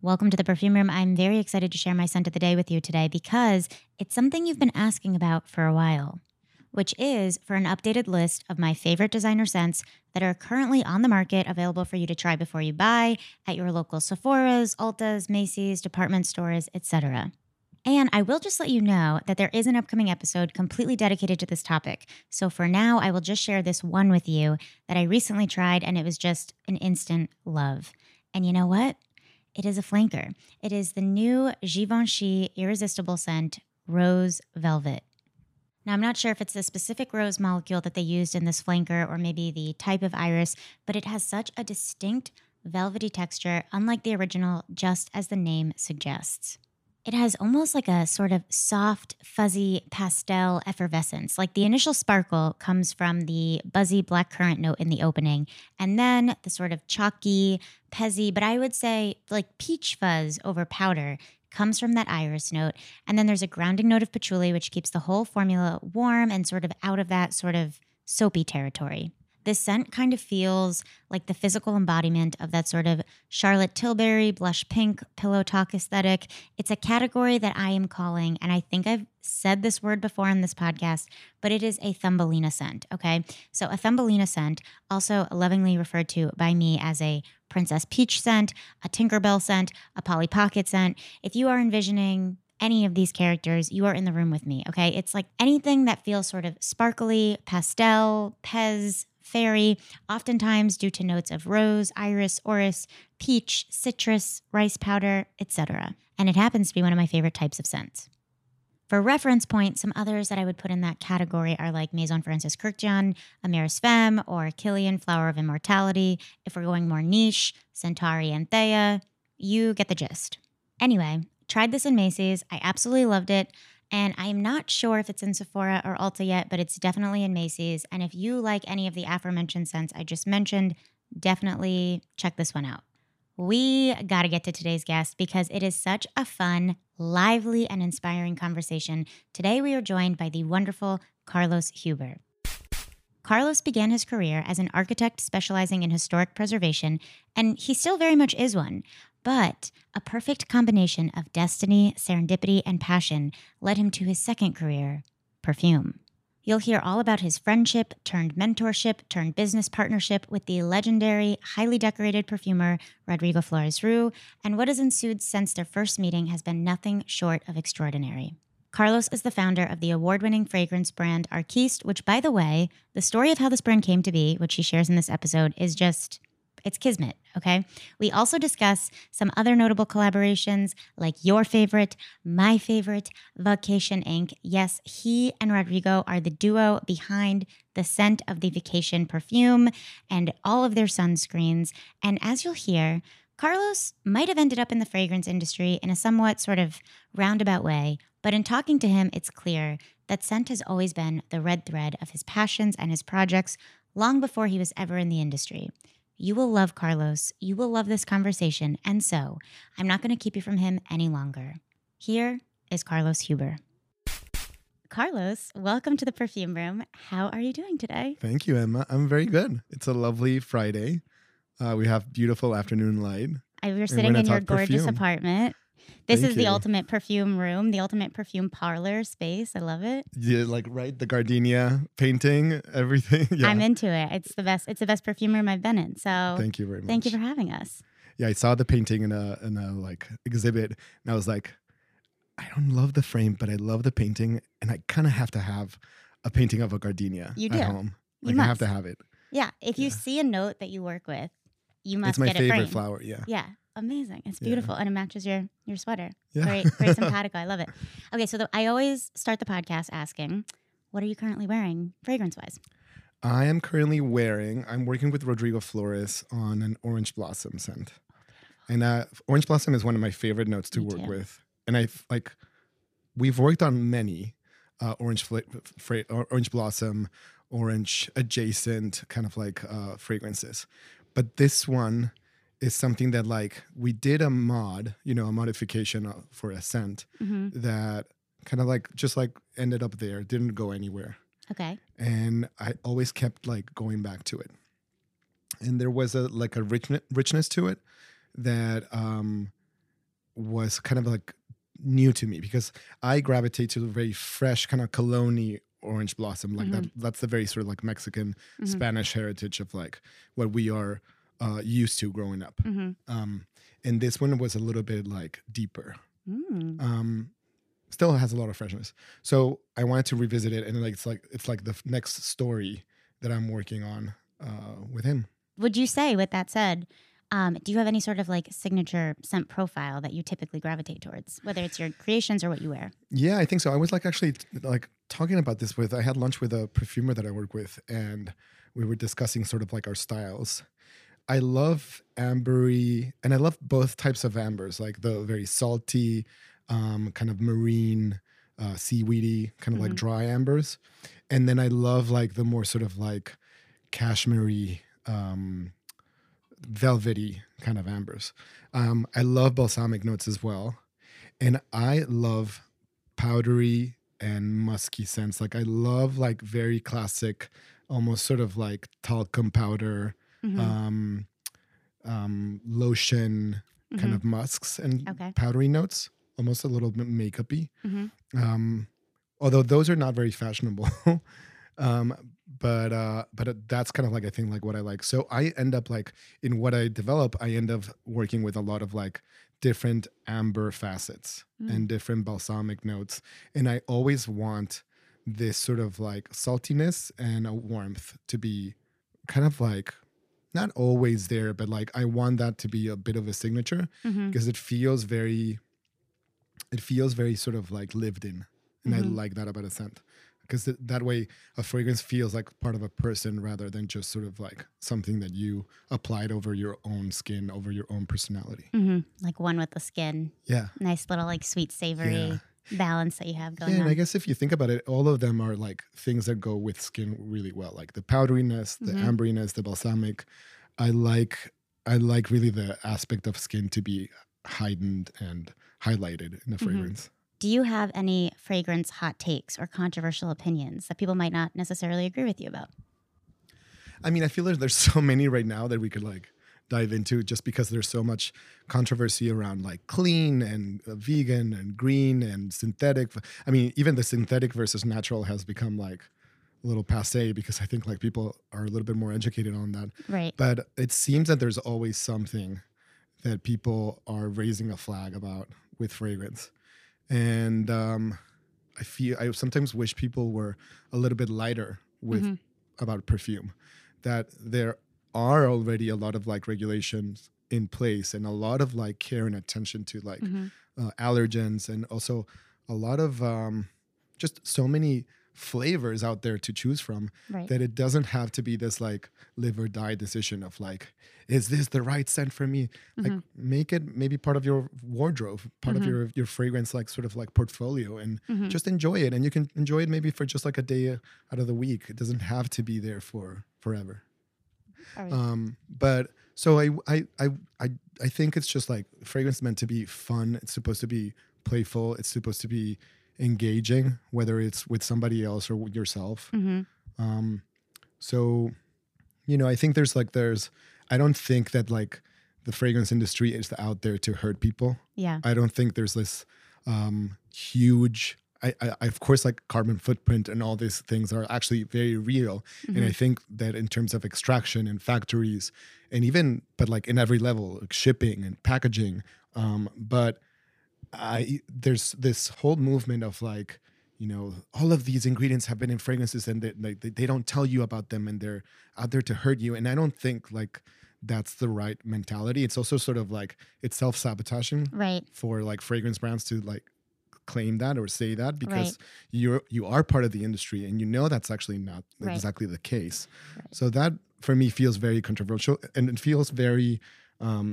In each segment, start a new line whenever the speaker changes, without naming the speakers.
Welcome to the Perfume Room. I'm very excited to share my scent of the day with you today because it's something you've been asking about for a while, which is for an updated list of my favorite designer scents that are currently on the market available for you to try before you buy at your local Sephora's, Ulta's, Macy's, department stores, etc. And I will just let you know that there is an upcoming episode completely dedicated to this topic. So for now, I will just share this one with you that I recently tried and it was just an instant love. And you know what? It is a flanker. It is the new Givenchy Irresistible Scent Rose Velvet. Now, I'm not sure if it's the specific rose molecule that they used in this flanker or maybe the type of iris, but it has such a distinct velvety texture, unlike the original, just as the name suggests. It has almost like a sort of soft, fuzzy pastel effervescence. Like the initial sparkle comes from the buzzy blackcurrant note in the opening, and then the sort of chalky, pezzy, but I would say like peach fuzz over powder comes from that iris note. And then there's a grounding note of patchouli, which keeps the whole formula warm and sort of out of that sort of soapy territory. This scent kind of feels like the physical embodiment of that sort of Charlotte Tilbury blush pink pillow talk aesthetic. It's a category that I am calling, and I think I've said this word before on this podcast, but it is a Thumbelina scent. Okay. So a Thumbelina scent, also lovingly referred to by me as a Princess Peach scent, a Tinkerbell scent, a Polly Pocket scent. If you are envisioning any of these characters, you are in the room with me, okay? It's like anything that feels sort of sparkly, pastel, Pez, fairy, oftentimes due to notes of rose, iris, orris, peach, citrus, rice powder, etc. And it happens to be one of my favorite types of scents. For reference point, some others that I would put in that category are like Maison Francis Kurkdjian, Amyris Femme, or Kilian Flower of Immortality. If we're going more niche, Centauri Anthea, you get the gist. Anyway, tried this in Macy's. I absolutely loved it. And I'm not sure if it's in Sephora or Ulta yet, but it's definitely in Macy's. And if you like any of the aforementioned scents I just mentioned, definitely check this one out. We got to get to today's guest because it is such a fun, lively, and inspiring conversation. Today, we are joined by the wonderful Carlos Huber. Carlos began his career as an architect specializing in historic preservation, and he still very much is one. But a perfect combination of destiny, serendipity, and passion led him to his second career, perfume. You'll hear all about his friendship turned mentorship turned business partnership with the legendary, highly decorated perfumer Rodrigo Flores-Roux, and what has ensued since their first meeting has been nothing short of extraordinary. Carlos is the founder of the award winning fragrance brand Arquiste, which, by the way, the story of how this brand came to be, which he shares in this episode, is just it's kismet, okay? We also discuss some other notable collaborations like your favorite, my favorite, Vacation Inc. Yes, he and Rodrigo are the duo behind the scent of the vacation perfume and all of their sunscreens. And as you'll hear, Carlos might have ended up in the fragrance industry in a somewhat sort of roundabout way, but in talking to him, it's clear that scent has always been the red thread of his passions and his projects long before he was ever in the industry. You will love Carlos. You will love this conversation. And so I'm not going to keep you from him any longer. Here is Carlos Huber. Carlos, welcome to the perfume room. How are you doing today?
Thank you, Emma. I'm very good. It's a lovely Friday. Uh, we have beautiful afternoon light.
I, we're sitting in your gorgeous perfume. apartment. This
Thank
is the
you.
ultimate perfume room, the ultimate perfume parlor space. I love it.
Yeah, like right, the gardenia painting, everything. Yeah.
I'm into it. It's the best. It's the best perfume room I've been in. So
Thank you very much.
thank you for having us.
Yeah, I saw the painting in a in a like exhibit, and I was like, I don't love the frame, but I love the painting, and I kind of have to have a painting of a gardenia
You
at
do.
home.
You
Like I have to have it.
Yeah. If you
Yeah.
see a note that you work with, you must
it's my
get it
favorite flower. Yeah.
Yeah. Amazing. It's
Yeah.
beautiful. And it matches your your sweater.
Yeah.
Great, very simpatico. I love it. Okay, so the, I always start the podcast asking, what are you currently wearing fragrance wise?
I am currently wearing. I'm working with Rodrigo Flores on an orange blossom scent, and uh, orange blossom is one of my favorite notes to
Me
work
too.
with. And I like, we've worked on many uh, orange fla- fra- orange blossom, orange adjacent kind of like uh, fragrances, but this one is something that like we did a mod, you know, a modification uh, for a scent
Mm-hmm.
that kind of like just like ended up there, didn't go anywhere.
Okay.
And I always kept like going back to it. And there was a like a richness richness to it that um was kind of like new to me because I gravitate to the very fresh kind of cologne orange blossom like that that's the very sort of like Mexican
Mhm.
Spanish heritage of like what we are uh, used to growing up.
hmm
Um, and this one was a little bit like deeper.
Mm.
Um, still has a lot of freshness. So I wanted to revisit it, and like it's like it's like the f- next story that I'm working on uh, with him.
Would you say, with that said, um, do you have any sort of like signature scent profile that you typically gravitate towards, whether it's your creations or what you wear?
Yeah, I think so. I was like actually t- like talking about this with I had lunch with a perfumer that I work with and we were discussing sort of like our styles. I love ambery and I love both types of ambers, like the very salty, um, kind of marine, uh, seaweedy, kind of like
Mhm.
dry ambers. And then I love like the more sort of like cashmere, um, velvety kind of ambers. Um, I love balsamic notes as well. And I love powdery and musky scents. Like I love like very classic, almost sort of like talcum powder,
Mhm.
um, um, lotion kind
Mhm.
of musks and
Okay.
powdery notes, almost a little bit makeupy.
Mhm.
Um, although those are not very fashionable. um, but uh, but that's kind of like I think like what I like. So I end up like in what I develop, I end up working with a lot of like different amber facets
Mm.
and different balsamic notes, and I always want this sort of like saltiness and a warmth to be kind of like not always there, but like I want that to be a bit of a signature because it feels very it feels very sort of like lived in and i
Mhm.
like that about a scent because th- that way a fragrance feels like part of a person rather than just sort of like something that you applied over your own skin over your own personality
Mhm. Like one with the skin.
yeah
Nice little like sweet savory
Yeah.
Balance that you have going
yeah, and
on.
I guess if you think about it, all of them are like things that go with skin really well, like the powderiness, the
Mhm.
amberiness, the balsamic. I like, I like really the aspect of skin to be heightened and highlighted in a
Mhm.
fragrance.
Do you have any fragrance hot takes or controversial opinions that people might not necessarily agree with you about?
I mean, I feel like there's so many right now that we could like dive into just because there's so much controversy around like clean and uh, vegan and green and synthetic. I mean, even the synthetic versus natural has become like a little passe because I think like people are a little bit more educated on that.
Right.
But it seems that there's always something that people are raising a flag about with fragrance. And um, I feel I sometimes wish people were a little bit lighter with
Mhm.
about perfume. That there are already a lot of like regulations in place and a lot of like care and attention to like
Mhm.
uh, allergens and also a lot of um, just so many flavors out there to choose from
Right.
that it doesn't have to be this like live or die decision of like is this the right scent for me like
Mhm.
make it maybe part of your wardrobe part
Mhm.
of your your fragrance like sort of like portfolio and
Mhm.
just enjoy it and you can enjoy it maybe for just like a day out of the week it doesn't have to be there for forever
right.
um but so I, I i i i think it's just like fragrance meant to be fun it's supposed to be playful it's supposed to be engaging whether it's with somebody else or with yourself
Mhm.
um so you know i think there's like there's i don't think that like the fragrance industry is out there to hurt people
Yeah.
I don't think there's this um, huge. I, I, of course, like carbon footprint and all these things are actually very real. And I
Mhm.
think that in terms of extraction and factories, and even, but like in every level, like shipping and packaging. Um, but I there's this whole movement of like, you know, all of these ingredients have been in fragrances and they, like, they, don't tell you about them and they're out there to hurt you. And I don't think like that's the right mentality. It's also sort of like it's self sabotaging
Right.
for like fragrance brands to like claim that or say that because
Right.
you're you are part of the industry and you know that's actually not
Right.
exactly the case.
Right.
So that for me feels very controversial and it feels very um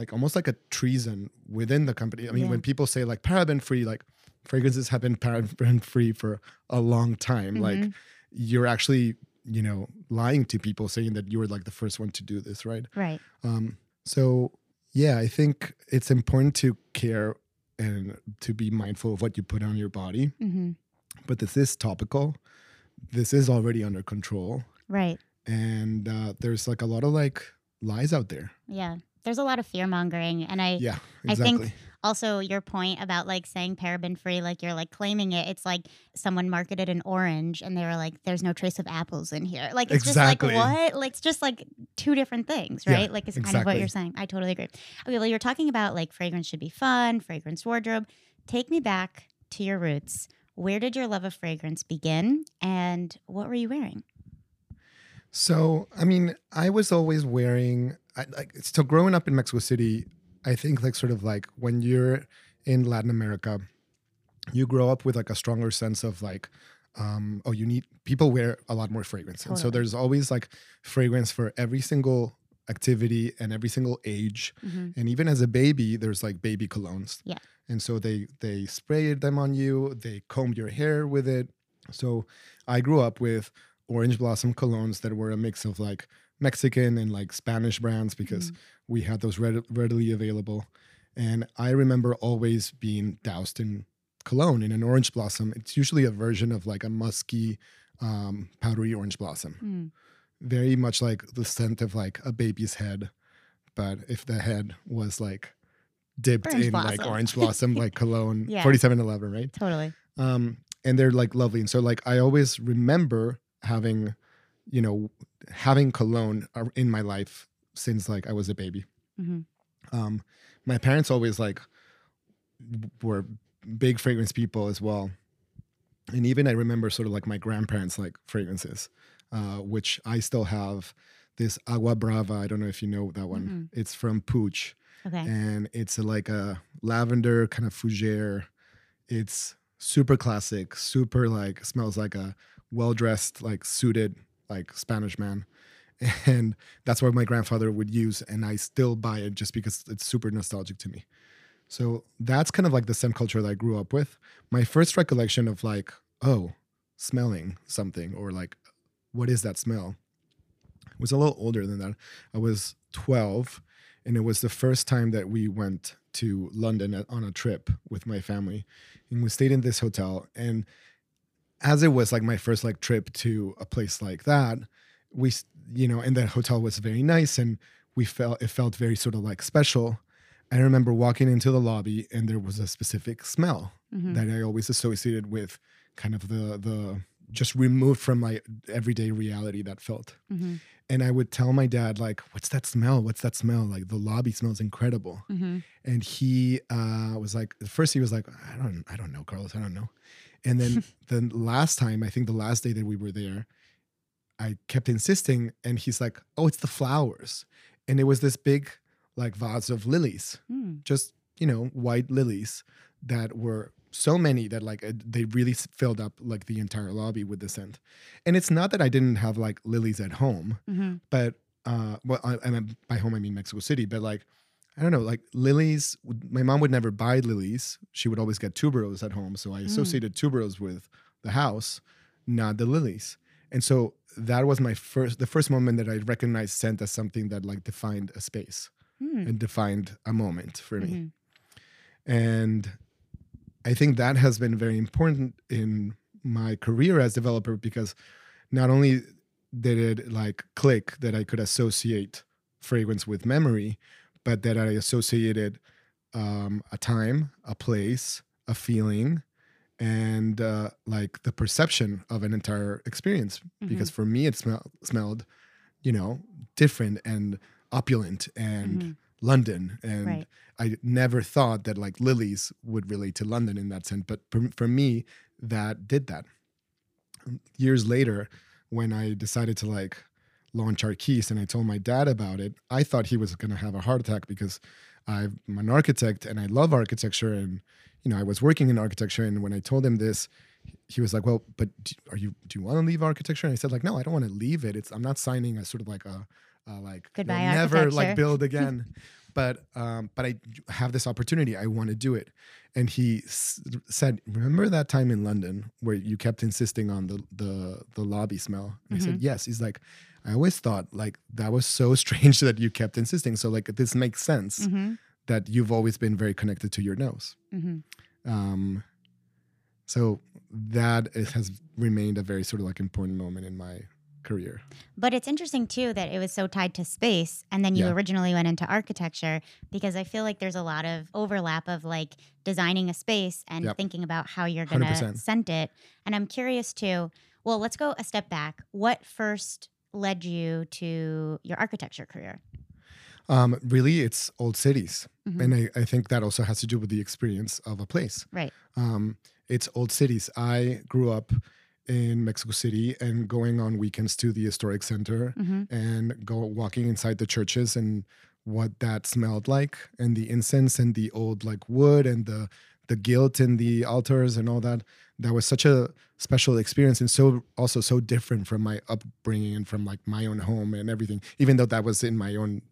like almost like a treason within the company. I mean,
Yeah.
when people say like paraben free, like fragrances have been paraben free for a long time. Like
Mhm.
you're actually, you know, lying to people saying that you were like the first one to do this, right?
Right.
Um, so yeah, I think it's important to care and to be mindful of what you put on your body.
hmm
But this is topical. This is already under control,
Right.
and uh, there's like a lot of like lies out there.
Yeah. There's a lot of fear mongering. And I
Yeah,
I think-
exactly.
Also your point about like saying paraben free, like you're like claiming it. It's like someone marketed an orange and they were like, there's no trace of apples in here. Like, it's
Exactly.
just like, what? Like, it's just like two different things,
Yeah,
right? like, it's kind of what you're saying. I totally agree. Okay. Well, you're talking about like fragrance should be fun, fragrance wardrobe. Take me back to your roots. Where did your love of fragrance begin and what were you wearing?
So, I mean, I was always wearing, I, like, so growing up in Mexico City, I think, like, sort of like when you're in Latin America, you grow up with like a stronger sense of like, um, oh, you need, people wear a lot more fragrance. And so there's always like fragrance for every single activity and every single age.
Mhm.
And even as a baby, there's like baby colognes.
Yeah.
And so they they sprayed them on you, they combed your hair with it. So I grew up with orange blossom colognes that were a mix of like Mexican and like Spanish brands because we had those read- readily available. And I remember always being doused in cologne in an orange blossom. It's usually a version of like a musky, um, powdery orange blossom
Mm.
very much like the scent of like a baby's head, but if the head was like dipped
Orange
in like orange blossom, like cologne,
Yeah.
4711, right?
Totally.
Um, and they're like lovely. And so like I always remember having, you know, having cologne in my life since like I was a baby.
hmm
Um, my parents always like were big fragrance people as well. And even I remember sort of like my grandparents like fragrances, uh, which I still have this Agua Brava. I don't know if you know that one. It's from Puig
Okay.
and it's a, like a lavender kind of fougere. It's super classic, super like smells like a well dressed, like suited, like Spanish man. And that's what my grandfather would use. And I still buy it just because it's super nostalgic to me. So that's kind of like the scent culture that I grew up with. My first recollection of like, oh, smelling something or like, what is that smell? was a little older than that. I was 12 and it was the first time that we went to London on a trip with my family, and we stayed in this hotel. And as it was like my first like trip to a place like that, we you know, and the hotel was very nice, and we felt it felt very sort of like special. I remember walking into the lobby, and there was a specific smell
Mhm.
that I always associated with kind of the the just removed from my everyday reality that felt
hmm
and I would tell my dad like, "What's that smell? What's that smell? Like the lobby smells incredible."
hmm
And he uh, was like, at first he was like, "I don't, I don't know, Carlos, I don't know." And then the last time, I think the last day that we were there, I kept insisting, and he's like, "Oh, it's the flowers," and it was this big like vase of lilies,
Mm.
just you know, white lilies that were so many that like they really filled up like the entire lobby with the scent. And it's not that I didn't have like lilies at home
hmm
but uh well I, I mean, by home i mean mexico city but like i don't know like lilies my mom would never buy lilies she would always get tuberose at home so i associated tuberose with the house not the lilies and so that was my first the first moment that i recognized scent as something that like defined a space
Mm.
and defined a moment for me
Mhm.
and I think that has been very important in my career as developer because not only did it like click that I could associate fragrance with memory, but that I associated um, a time, a place, a feeling, and uh, like the perception of an entire experience. Because for me, it smell- smelled, you know, different and opulent and
Mhm.
London and
Right.
I never thought that like lilies would relate to London in that sense, but for, for me, that did that. Years later, when I decided to like launch Arquiste and I told my dad about it, I thought he was going to have a heart attack because I'm an architect and I love architecture and you know I was working in architecture and when I told him this, he was like, "Well, but do, are you do you want to leave architecture?" And I said like, "No, I don't want to leave it. It's I'm not signing a sort of like a, like
Goodbye,
never like build again." but um, but I have this opportunity. I want to do it. And he s- said, "Remember that time in London where you kept insisting on the the the lobby smell?" And I said, "Yes." He's like, "I always thought like that was so strange that you kept insisting. So like this makes sense
Mhm.
that you've always been very connected to your nose.
hmm
Um, so that it has remained a very sort of like important moment in my career.
But it's interesting too that it was so tied to space, and then you
Yeah.
originally went into architecture because I feel like there's a lot of overlap of like designing a space and
Yep.
thinking about how you're going to
100%.
scent it. And I'm curious too. Well, let's go a step back. What first led you to your architecture career?
Um, really, it's old cities.
Mhm.
And I, I think that also has to do with the experience of a place.
Right.
Um, it's old cities. I grew up in Mexico City and going on weekends to the historic center
hmm
and go walking inside the churches and what that smelled like and the incense and the old like wood and the the gilt in the altars and all that that was such a special experience and so also so different from my upbringing and from like my own home and everything even though that was in my own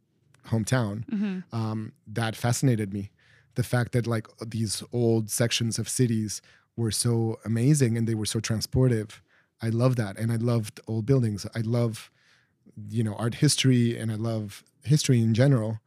hometown
hmm
um, that fascinated me. The fact that like these old sections of cities were so amazing and they were so transportive. I love that, and I loved old buildings. I love, you know, art history, and I love history in general.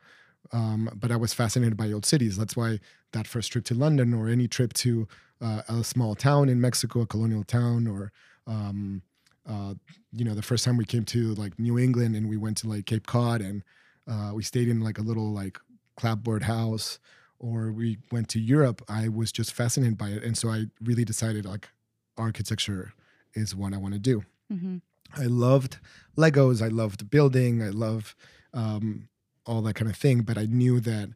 Um, but I was fascinated by old cities. That's why that first trip to London, or any trip to uh, a small town in Mexico, a colonial town, or um, uh, you know, the first time we came to like New England and we went to like Cape Cod and uh, we stayed in like a little like clapboard house or we went to Europe, I was just fascinated by it. And so I really decided like architecture is what I want to do.
hmm
I loved Legos, I loved building, I love um, all that kind of thing. But I knew that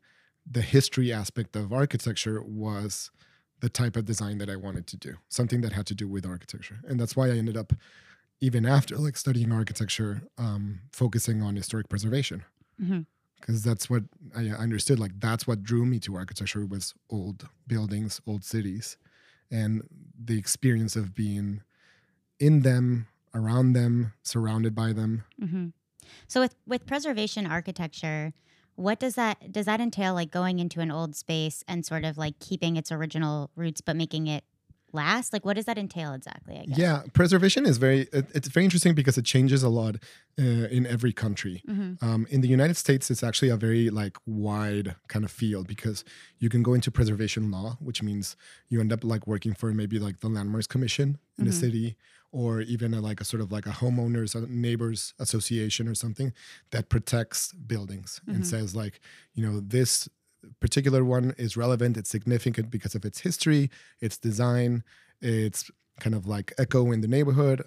the history aspect of architecture was the type of design that I wanted to do, something that had to do with architecture. And that's why I ended up, even after like studying architecture, um, focusing on historic preservation because that's what I understood. Like that's what drew me to architecture was old buildings, old cities, and the experience of being in them, around them, surrounded by them.
hmm So with with preservation architecture, what does that does that entail? Like going into an old space and sort of like keeping its original roots, but making it last. Like what does that entail exactly? I guess.
Yeah, preservation is very. It, it's very interesting because it changes a lot uh, in every country.
hmm
Um, in the United States, it's actually a very like wide kind of field because you can go into preservation law, which means you end up like working for maybe like the Landmarks Commission in
Mhm.
a city, or even a, like a sort of like a homeowners a neighbors association or something that protects buildings
Mhm.
and says like you know this particular one is relevant, it's significant because of its history, its design, its kind of like echo in the neighborhood,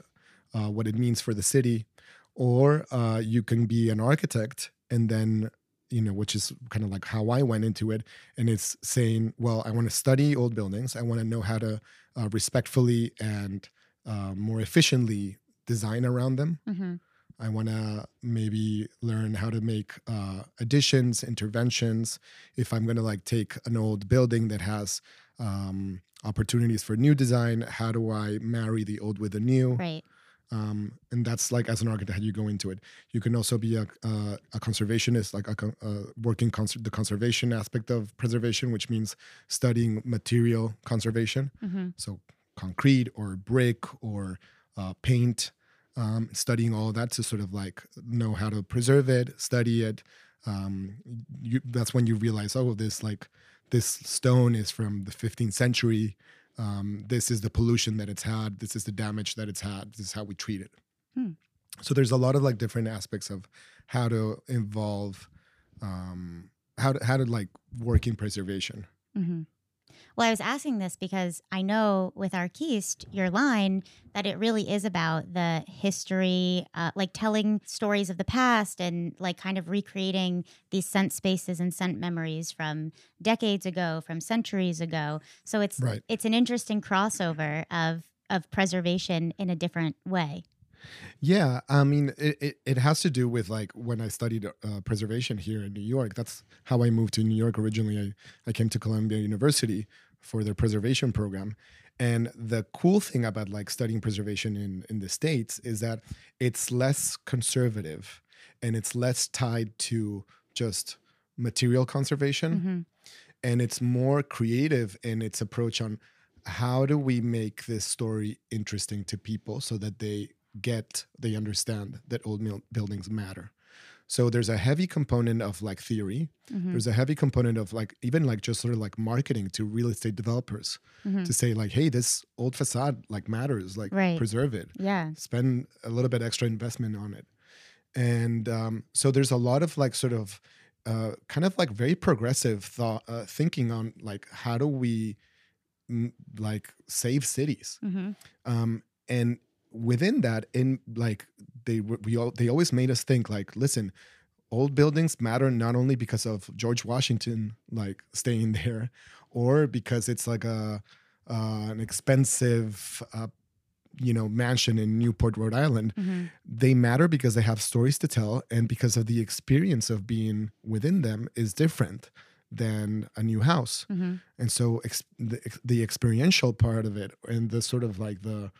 uh, what it means for the city or uh, you can be an architect and then you know which is kind of like how i went into it and it's saying well i want to study old buildings i want to know how to uh, respectfully and uh, more efficiently design around them.
Hmm
i want to maybe learn how to make uh, additions interventions. If i'm going to like take an old building that has um, opportunities for new design how do i marry the old with the new?
Right.
um, and that's like as an architect how you go into it. You can also be a, a, a conservationist like a, uh, working cons- the conservation aspect of preservation which means studying material conservation.
Hmm
so concrete or brick or uh, paint um, studying all of that to sort of like know how to preserve it study it um, you, that's when you realize oh this like this stone is from the 15th century. Um, this is the pollution that it's had. This is the damage that it's had. This is how we treat it.
Hmm.
so there's a lot of like different aspects of how to involve um, how to how to like work in preservation.
Hmm Well, I was asking this because I know with Arquiste, your line, that it really is about the history, uh, like telling stories of the past and like kind of recreating these scent spaces and scent memories from decades ago, from centuries ago. So it's
Right.
it's an interesting crossover of of preservation in a different way.
Yeah, I mean, it, it, it has to do with like when I studied uh, preservation here in New York. That's how I moved to New York originally. I, I came to Columbia University for their preservation program. And the cool thing about like studying preservation in, in the States is that it's less conservative and it's less tied to just material conservation.
Hmm
and it's more creative in its approach on how do we make this story interesting to people so that they get they understand that old buildings matter So there's a heavy component of like theory.
Mhm.
There's a heavy component of like even like just sort of like marketing to real estate developers
Mhm.
to say like, hey, this old facade like matters, like
Right.
preserve it,
Yeah.
spend a little bit extra investment on it. And um, so there's a lot of like sort of uh, kind of like very progressive thought uh, thinking on like how do we mm, like save cities
hmm
um, and within that in like they we all they always made us think like listen old buildings matter not only because of george washington like staying there or because it's like a uh, an expensive uh, you know mansion in newport rhode island.
Hmm
they matter because they have stories to tell and because of the experience of being within them is different than a new house.
Hmm
and so ex- the, the experiential part of it and the sort of like the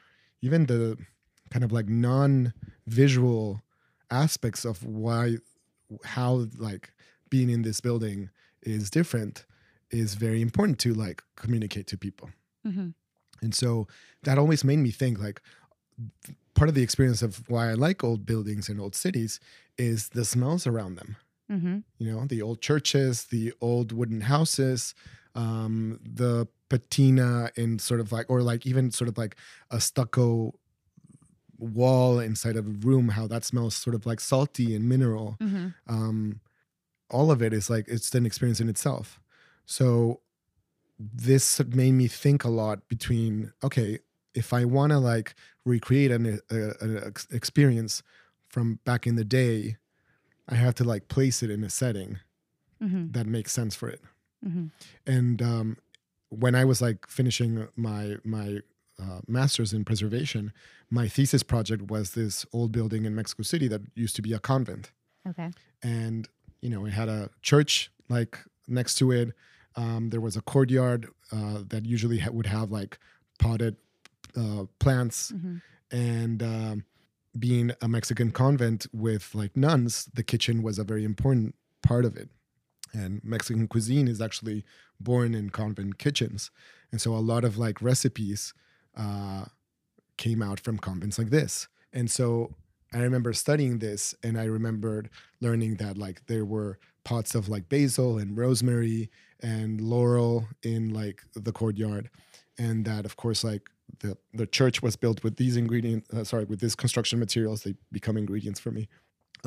even the kind of like non-visual aspects of why how like being in this building is different is very important to like communicate to people.
Hmm
and so that always made me think like part of the experience of why i like old buildings and old cities is the smells around them.
Hmm
you know the old churches the old wooden houses um the patina in sort of like or like even sort of like a stucco wall inside of a room how that smells sort of like salty and mineral.
Hmm
um all of it is like it's an experience in itself. So this made me think a lot between okay if i want to like recreate an, a, an ex- experience from back in the day i have to like place it in a setting
hmm
that makes sense for it
hmm
and um, when i was like finishing my my uh, master's in preservation my thesis project was this old building in mexico city that used to be a convent.
Okay.
and you know it had a church like next to it. Um, there was a courtyard uh, that usually ha- would have like potted uh, plants.
Hmm
and um, being a mexican convent with like nuns the kitchen was a very important part of it and mexican cuisine is actually born in convent kitchens. And so a lot of like recipes uh, came out from convents like this. And so i remember studying this and i remembered learning that like there were pots of like basil and rosemary and laurel in like the courtyard. And that of course like the the church was built with these ingredients uh, sorry with these construction materials. They become ingredients for me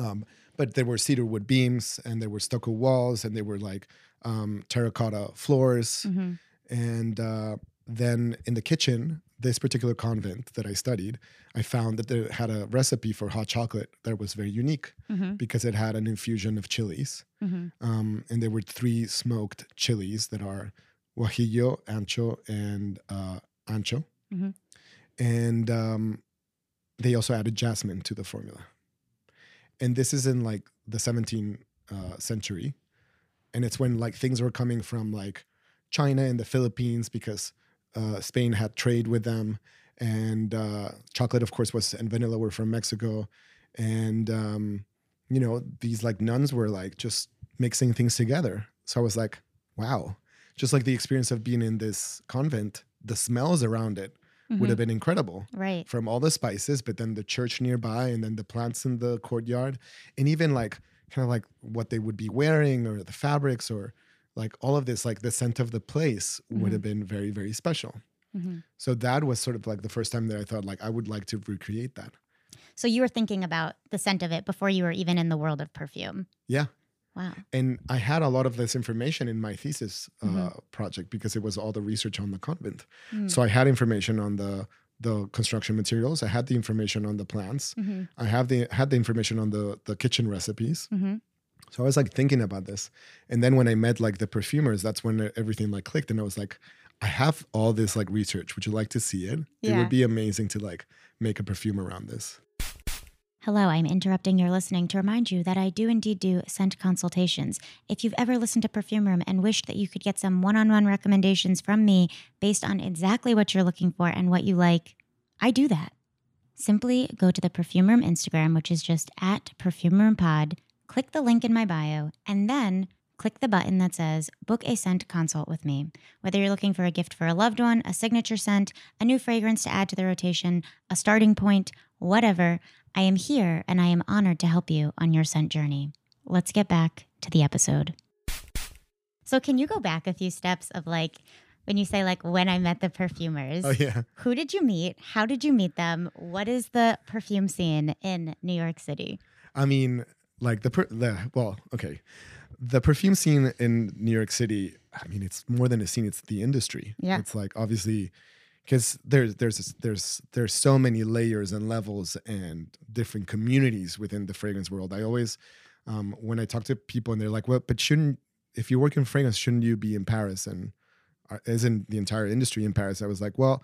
um, but there were cedar wood beams and there were stucco walls and there were like um, terracotta floors
hmm
and uh, then in the kitchen this particular convent that i studied i found that they had a recipe for hot chocolate that was very unique
hmm
because it had an infusion of chilies
hmm
um, and there were three smoked chilies that are guajillo, ancho, and uh, ancho.
Mhm.
And um, they also added jasmine to the formula. And this is in like the 17th uh, century, and it's when like things were coming from like China and the Philippines because uh, Spain had trade with them, and uh, chocolate, of course, was and vanilla were from Mexico, and um, you know these like nuns were like just mixing things together. So I was like, wow, just like the experience of being in this convent, the smells around it would have been incredible
Right.
from all the spices, but then the church nearby and then the plants in the courtyard, and even like kind of like what they would be wearing or the fabrics or like all of this, like the scent of the place would
Mhm.
have been very, very special.
hmm
So that was sort of like the first time that I thought like I would like to recreate that.
So you were thinking about the scent of it before you were even in the world of perfume.
Yeah.
Wow.
And I had a lot of this information in my thesis uh,
Mhm.
project because it was all the research on the convent.
Mm.
So I had information on the the construction materials. I had the information on the plants.
hmm
I have the had the information on the the kitchen recipes.
hmm
So I was like thinking about this, and then when I met like the perfumers, that's when everything like clicked, and I was like, I have all this like research. Would you like to see it? It would be amazing to like make a perfume around this.
Hello, I'm interrupting your listening to remind you that I do indeed do scent consultations. If you've ever listened to Perfume Room and wished that you could get some one on one recommendations from me based on exactly what you're looking for and what you like, I do that. Simply go to the Perfume Room Instagram, which is just at Perfume Room Pod, click the link in my bio, and then click the button that says Book a Scent Consult with me. Whether you're looking for a gift for a loved one, a signature scent, a new fragrance to add to the rotation, a starting point, whatever, I am here and I am honored to help you on your scent journey. Let's get back to the episode. So, can you go back a few steps of like when you say like when I met the perfumers?
Oh yeah.
Who did you meet? How did you meet them? What is the perfume scene in New York City?
I mean, like the per- the well, okay, the perfume scene in New York City. I mean, it's more than a scene; it's the industry.
Yeah.
it's like obviously because there's there's there's there's so many layers and levels and different communities within the fragrance world. I always um, when I talk to people and they're like, "Well, but shouldn't if you work in fragrance, shouldn't you be in Paris?" And uh, isn't the entire industry in Paris? I was like, well,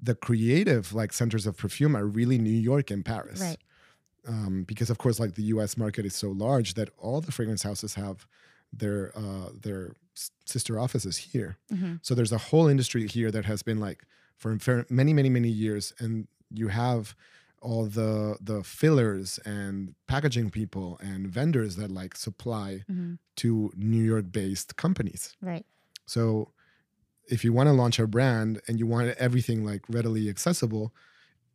the creative like centers of perfume are really New York and Paris
Right.
um, because of course like the us market is so large that all the fragrance houses have their uh, their sister offices here
Mhm.
so there's a whole industry here that has been like for many many many years and you have all the the fillers and packaging people and vendors that like supply
Mhm.
to new york based companies
Right.
so if you want to launch a brand and you want everything like readily accessible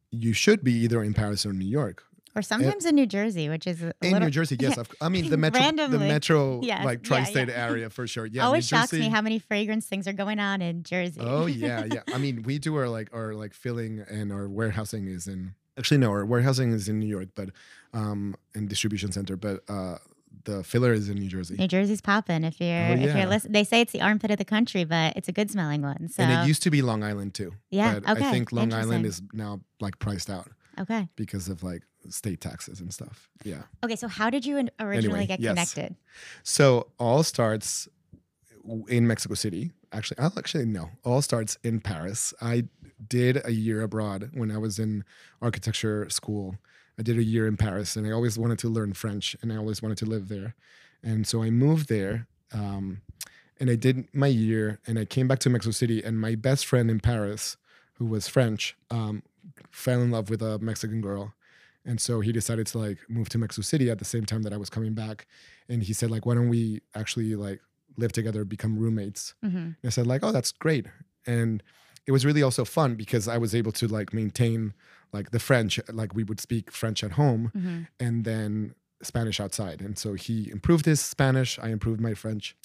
you should be either in paris or new york
Or sometimes in New Jersey, which is a
in
little,
New Jersey, yes.
yeah.
I mean, the metro, the metro,
Yes,
like tri-state
yeah.
area for sure. Yeah,
always
New
shocks me how many fragrance things are going on in Jersey.
Oh yeah, yeah. I mean, we do our like our like filling and our warehousing is in. Actually, no, our warehousing is in New York, but um, and distribution center, but uh, the filler is in New Jersey.
New Jersey's popping. If you're, if
Oh, yeah.
you're listening, they say it's the armpit of the country, but it's a good smelling one. So
And it used to be Long Island too.
Yeah,
But
okay,
I think Long Island is now like priced out
okay,
because of like state taxes and stuff. Yeah.
okay. So how did you originally
Anyway,
get
yes.
connected?
So all starts in Mexico City. Actually, I'll actually no. All starts in Paris. I did a year abroad when I was in architecture school. I did a year in Paris, and I always wanted to learn French, and I always wanted to live there. And so I moved there, um, and I did my year, and I came back to Mexico City. And my best friend in Paris, who was French, um, fell in love with a Mexican girl, and so he decided to like move to Mexico City at the same time that I was coming back. And he said like why don't we actually like live together become roommates?
Hmm
and i said like oh that's great. And it was really also fun because i was able to like maintain like the french like we would speak french at home
hmm
and then spanish outside. And so he improved his spanish i improved my french.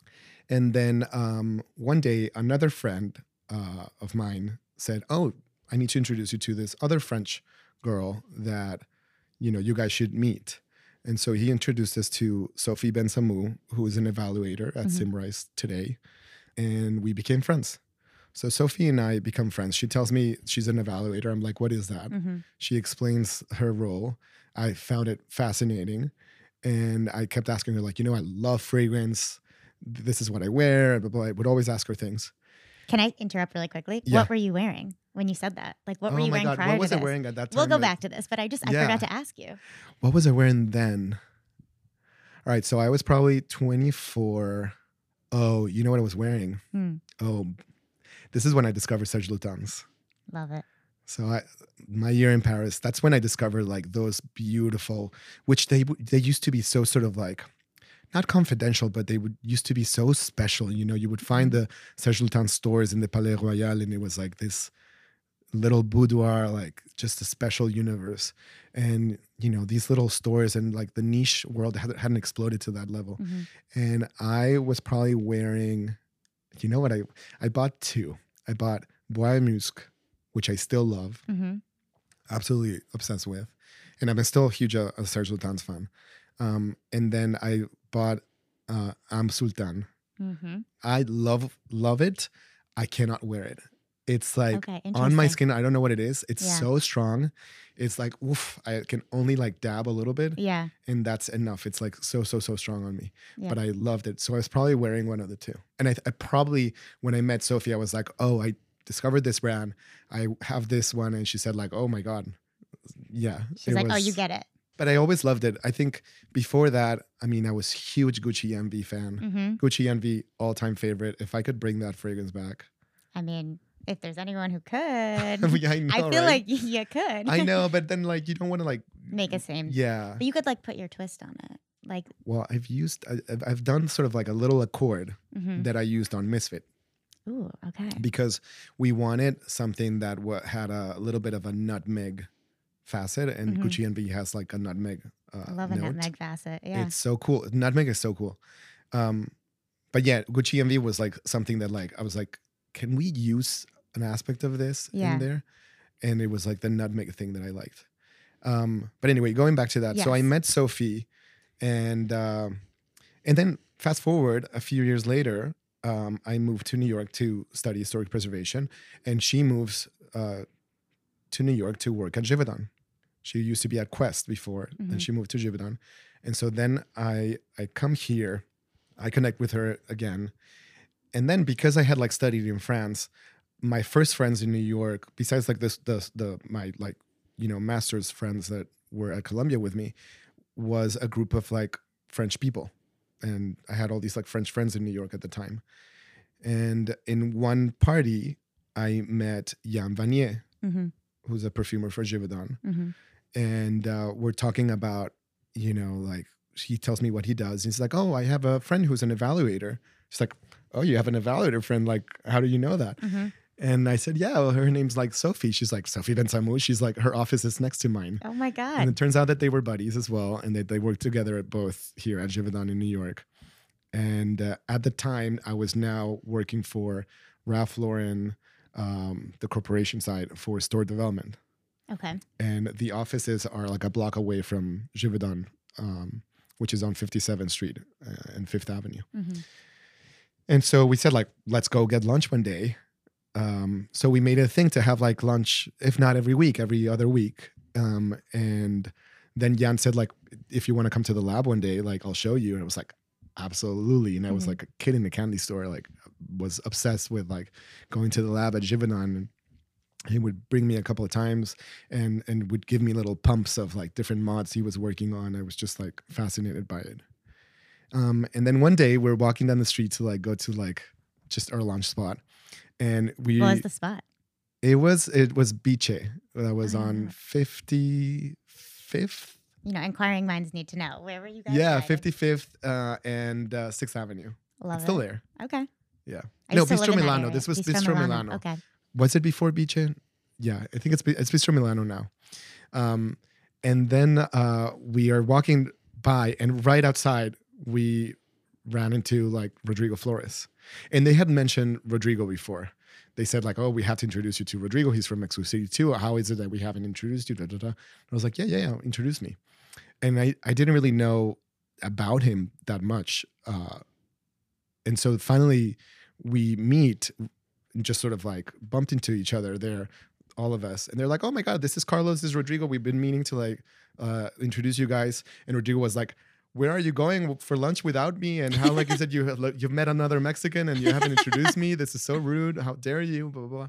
And then um, one day another friend uh, of mine said oh i need to introduce you to this other french girl that you know you guys should meet and so he introduced us to sophie ben samu who is an evaluator at
Mhm.
Symrise today and we became friends so sophie and i become friends she tells me she's an evaluator i'm like what is that
hmm
she explains her role. I found it fascinating. And I kept asking her, like, you know, I love fragrance. This is what I wear. Blah, blah, blah. I would always ask her things.
Can I interrupt really quickly?
Yeah.
What were you wearing when you said that? Like, what were
oh
you
my
wearing
God.
prior
What was
to
I
this?
wearing at that time?
We'll go
Like,
back to this, but I just I
Yeah.
forgot to ask you.
What was I wearing then? All right. So I was probably 24. Oh, you know what I was wearing?
Hmm.
Oh, this is when I discovered Serge Lutens.
Love it.
So I, my year in Paris, that's when I discovered like those beautiful, which they they used to be so sort of like, not confidential, but they would used to be so special. You know, you would find the Serge Lutens stores in the Palais Royal, and it was like this little boudoir, like just a special universe. And you know, these little stores and like the niche world had, hadn't exploded to that level.
hmm
And I was probably wearing, you know what I I bought two. I bought Bois Musc, which I still love
hmm
absolutely obsessed with, and I'm still a huge uh, a Serge Lutens fan. Um, and then I bought uh, Ambre Sultan.
hmm
I love love it. I cannot wear it. It's like
Okay.
on my skin. I don't know what it is. It's
Yeah.
so strong. It's like oof. I can only like dab a little bit,
Yeah.
and that's enough. It's like so so so strong on me.
Yeah.
But I loved it. So I was probably wearing one of the two. And I, I probably when I met Sophie, I was like, oh, I discovered this brand. I have this one, and she said like, oh my god, yeah.
She's like, oh, you get it.
But I always loved it. I think before that, I mean, I was huge Gucci Envy fan.
hmm
Gucci Envy, all time favorite. If I could bring that fragrance back,
I mean, if there's anyone who could,
I, know,
I feel
right?
like you could.
I know, but then like you don't want to like
Make a same.
Yeah.
But you could like put your twist on it. Like,
Well, I've used I, I've- I've done sort of like a little accord
mhm.
that I used on Misfit
ooh, okay.
because we wanted something that wa- had a little bit of a nutmeg facet, and
Mhm.
Gucci Envy has like a nutmeg. Uh,
I love a nutmeg facet. Yeah.
It's so cool. Nutmeg is so cool. Um, but yeah, Gucci Envy was like something that like I was like, can we use an aspect of this
Yeah.
in there? And it was like the nutmeg thing that I liked. Um, but anyway, going back to that, so I met Sophie, and um, and then fast forward a few years later, um, I moved to New York to study historic preservation, and she moves uh, to New York to work at Givaudan. She used to be at Quest before,
Mhm.
and she moved to Givaudan. And so then I I come here, I connect with her again, and then because I had like studied in France, my first friends in New York, besides like this the the my like you know master's friends that were at Columbia with me, was a group of like French people, and I had all these like French friends in New York at the time, and in one party I met Yann Vasnier,
hmm
who's a perfumer for Givaudan
hmm
and uh, we're talking about you know like he tells me what he does. He's like oh i have a friend who's an evaluator. She's like oh you have an evaluator friend? Like how do you know that?
Hmm
and i said yeah well, her name's like sophie she's like sophie bensamou she's like her office is next to mine
Oh my God.
and it turns out that they were buddies as well and they, they worked together at both here at Givaudan in new york and uh, at the time i was now working for ralph lauren um, the corporation side for store development
Okay.
and the offices are like a block away from Givaudan, um, which is on 57th Street uh, and Fifth Avenue.
hmm
And so we said like, let's go get lunch one day. Um, so we made a thing to have like lunch, if not every week, every other week. Um, and then Yann said like, if you want to come to the lab one day, like I'll show you. And I was like, absolutely. And I was
Mhm.
like a kid in a candy store, like was obsessed with like going to the lab at. And he would bring me a couple of times and and would give me little pumps of like different mods he was working on. I was just like fascinated by it. Um, and then one day we're walking down the street to like go to like just our lunch spot, and we
What was the spot?
it was it was Bice that was
Oh,
on fifty fifth.
You know, inquiring minds need to know. Where were you guys?
Yeah, fifty fifth uh, and uh, Sixth Avenue.
Love
it's still there.
Okay.
Yeah.
I
No,
used to live
Bistro Milano. This was Bistro Milano.
Okay.
was it before Bice? Yeah, I think it's it's Bistro Milano now. Um, and then uh, we are walking by, and right outside we ran into like Rodrigo Flores, and they had mentioned Rodrigo before. They said like, "Oh, we have to introduce you to Rodrigo. He's from Mexico City too. How is it that we haven't introduced you?" Da, da, da. I was like, "Yeah, yeah, yeah, introduce me." And I I didn't really know about him that much, uh, and so finally we meet just sort of like bumped into each other there, all of us. And they're like, oh my God, this is Carlos, this is Rodrigo. We've been meaning to like uh, introduce you guys. And Rodrigo was like, where are you going for lunch without me? And how like is it you have you've met another Mexican and you haven't introduced me? This is so rude. How dare you? Blah blah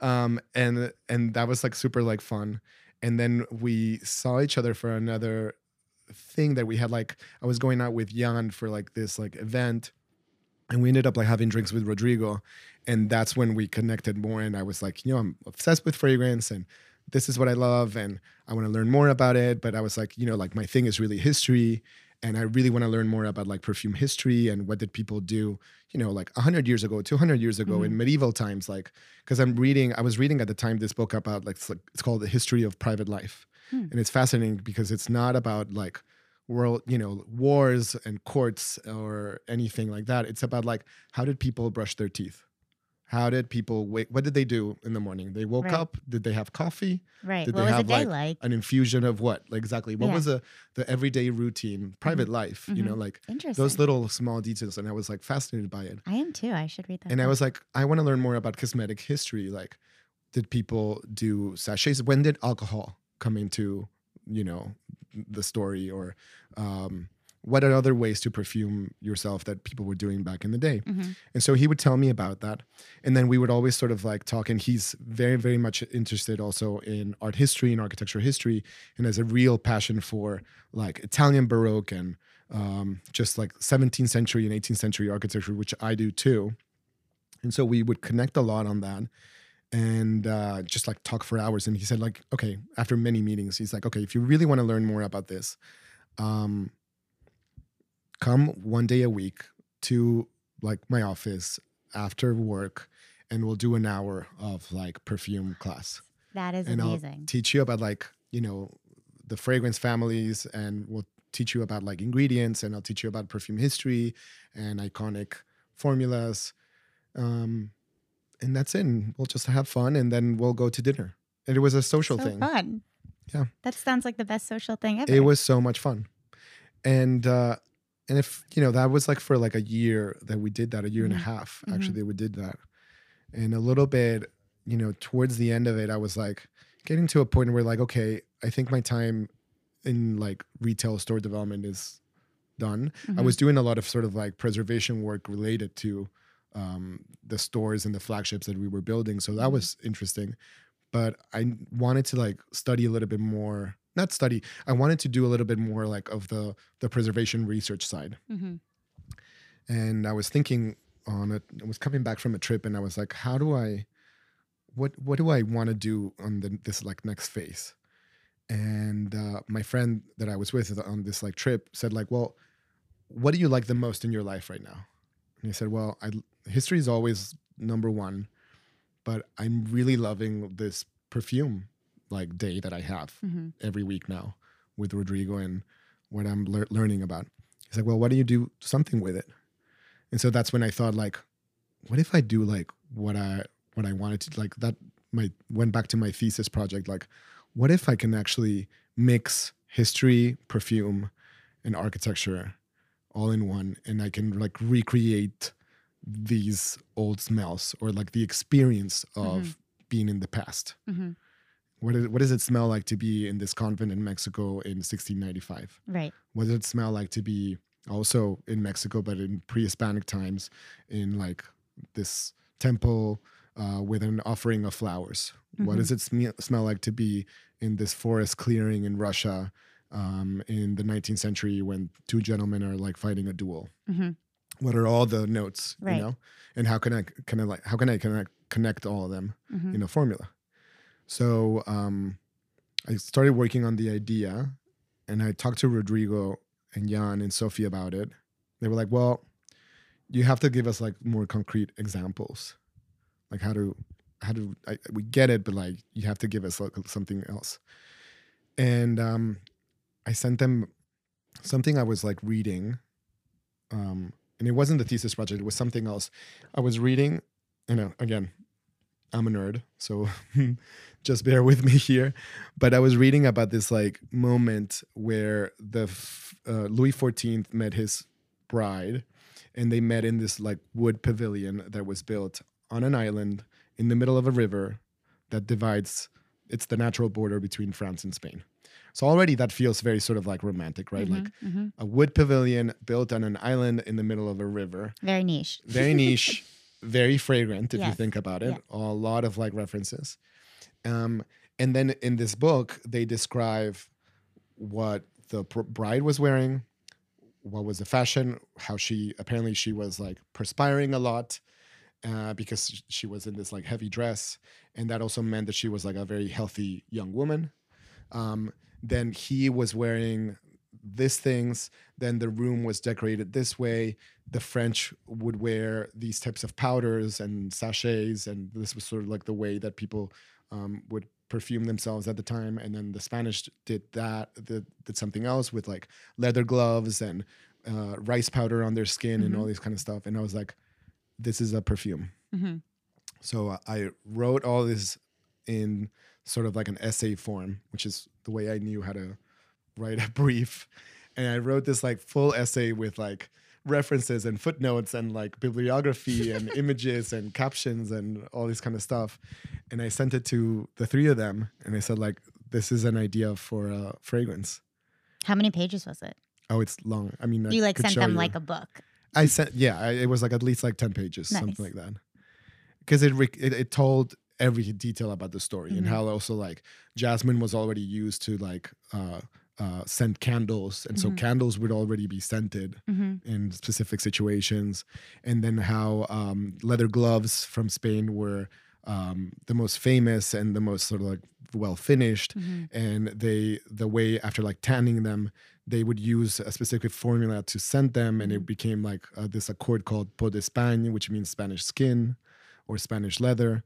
blah. Um, and and that was like super like fun. And then we saw each other for another thing that we had like I was going out with Yann for like this like event and we ended up like having drinks with Rodrigo, and that's when we connected more. And I was like, you know, I'm obsessed with fragrance, and this is what I love, and I want to learn more about it. But I was like, you know, like my thing is really history, and I really want to learn more about like perfume history and what did people do, you know, like 100 years ago, 200 years ago in medieval times, like because I'm reading, I was reading at the time this book about like it's, like, it's called the history of private life,
Hmm.
and it's fascinating because it's not about like world you know wars and courts or anything like that. It's about like how did people brush their teeth how did people wake what did they do in the morning they woke
Right.
up did they have coffee
Right.
Did
what
they have,
day
like,
like?
an infusion of what like exactly what
Yeah.
was the the everyday routine private life you know like
Interesting.
those little small details and i was like fascinated by it
I am too. I should read that.
and i was like i want to learn more about cosmetic history like did people do sachets when did alcohol come into you know the story or um what are other ways to perfume yourself that people were doing back in the day?
Mhm.
and so he would tell me about that. And then we would always sort of like talk and he's very very much interested also in art history and architecture history and has a real passion for like italian baroque and um, just like 17th century and 18th century architecture which i do too. And so we would connect a lot on that and uh, just like talk for hours. And he said like okay after many meetings he's like okay if you really want to learn more about this um, come one day a week to like my office after work and we'll do an hour of like perfume class
that is
and I'll
amazing.
teach you about like you know, the fragrance families, and we'll teach you about like ingredients, and I'll teach you about perfume history and iconic formulas. Um, and that's it. And we'll just have fun, and then we'll go to dinner. And it was a social
so
thing.
fun.
Yeah.
That sounds like the best social thing ever.
It was so much fun. And uh and if you know that was like for like a year that we did that, a year and a
Mhm.
half
Mhm.
actually we did that. And a little bit, you know, towards the end of it, I was like getting to a point where like, okay, I think my time in like retail store development is done. I
Mhm.
was doing a lot of sort of like preservation work related to um, the stores and the flagships that we were building. So that
Mhm.
was interesting. But I wanted to like study a little bit more, not study, I wanted to do a little bit more like of the the preservation research side.
Mhm.
And I was thinking on it, I was coming back from a trip and I was like, how do I what what do I want to do on the, this like next phase? And uh, my friend that I was with on this like trip said like, well, what do you like the most in your life right now? And he said, well, I, history is always number one, but I'm really loving this perfume like day that I have
Mhm.
every week now with Rodrigo and what I'm lear- learning about. He's like, well, why don't you do something with it? And so that's when I thought like, what if I do like what I what I wanted to like that my went back to my thesis project like what if I can actually mix history, perfume, and architecture all in one and I can like recreate these old smells or like the experience of being in the past.
Mhm.
What, is, what does it smell like to be in this convent in Mexico in 1695?
Right.
What does it smell like to be also in Mexico, but in pre-Hispanic times, in like this temple uh, with an offering of flowers? What
Mhm.
does it sme- smell like to be in this forest clearing in Russia um, in the 19th century when two gentlemen are like fighting a duel?
Mhm.
What are all the notes,
Right.
you know? And how can I can I like how can I connect connect all of them?
Mhm.
in a formula. So um, I started working on the idea, and I talked to Rodrigo and Yann and Sophie about it. They were like, "Well, you have to give us like more concrete examples, like how to how to I, we get it, but like you have to give us like, something else." And um, I sent them something I was like reading, um, and it wasn't the thesis project; it was something else. I was reading, you know, again, I'm a nerd, so just bear with me here. But I was reading about this like moment where the uh, Louis XIV met his bride, and they met in this like wood pavilion that was built on an island in the middle of a river that divides. It's the natural border between France and Spain. So already that feels very sort of like romantic, right? Like
Mhm. Mhm.
a wood pavilion built on an island in the middle of a river
very niche.
very niche, very fragrant if you think about it.
Yeah.
A lot of like references. Um, and then in this book, they describe what the bride was wearing, what was the fashion, how she apparently she was like perspiring a lot uh, because she was in this like heavy dress, and that also meant that she was like a very healthy young woman. Um, then he was wearing these things. Then the room was decorated this way. The French would wear these types of powders and sachets, and this was sort of like the way that people um, would perfume themselves at the time. And then the Spanish did that, did, did something else with like leather gloves and uh, rice powder on their skin and
Mhm.
all this kind of stuff. And I was like, this is a perfume.
Mhm.
So uh, I wrote all this in sort of like an essay form, which is the way I knew how to write a brief. And I wrote this like full essay with like references and footnotes and like bibliography and images and captions and all this kind of stuff. And I sent it to the three of them and I said like, this is an idea for a fragrance.
How many pages was it?
Oh, it's long. I mean, I
you like sent them
you.
like a book.
I sent yeah, I, it was like at least like ten pages,
Nice.
something like that. Because it, rec- it it told every detail about the story and
Mhm.
how also like jasmine was already used to like uh, uh, scent candles, and so
Mhm.
candles would already be scented
hmm
in specific situations, and then how um, leather gloves from Spain were um, the most famous and the most sort of like well finished
hmm
and they the way after like tanning them they would use a specific formula to scent them. And it
Mhm.
became like uh, this accord called peau d'espagne which means spanish skin or spanish leather.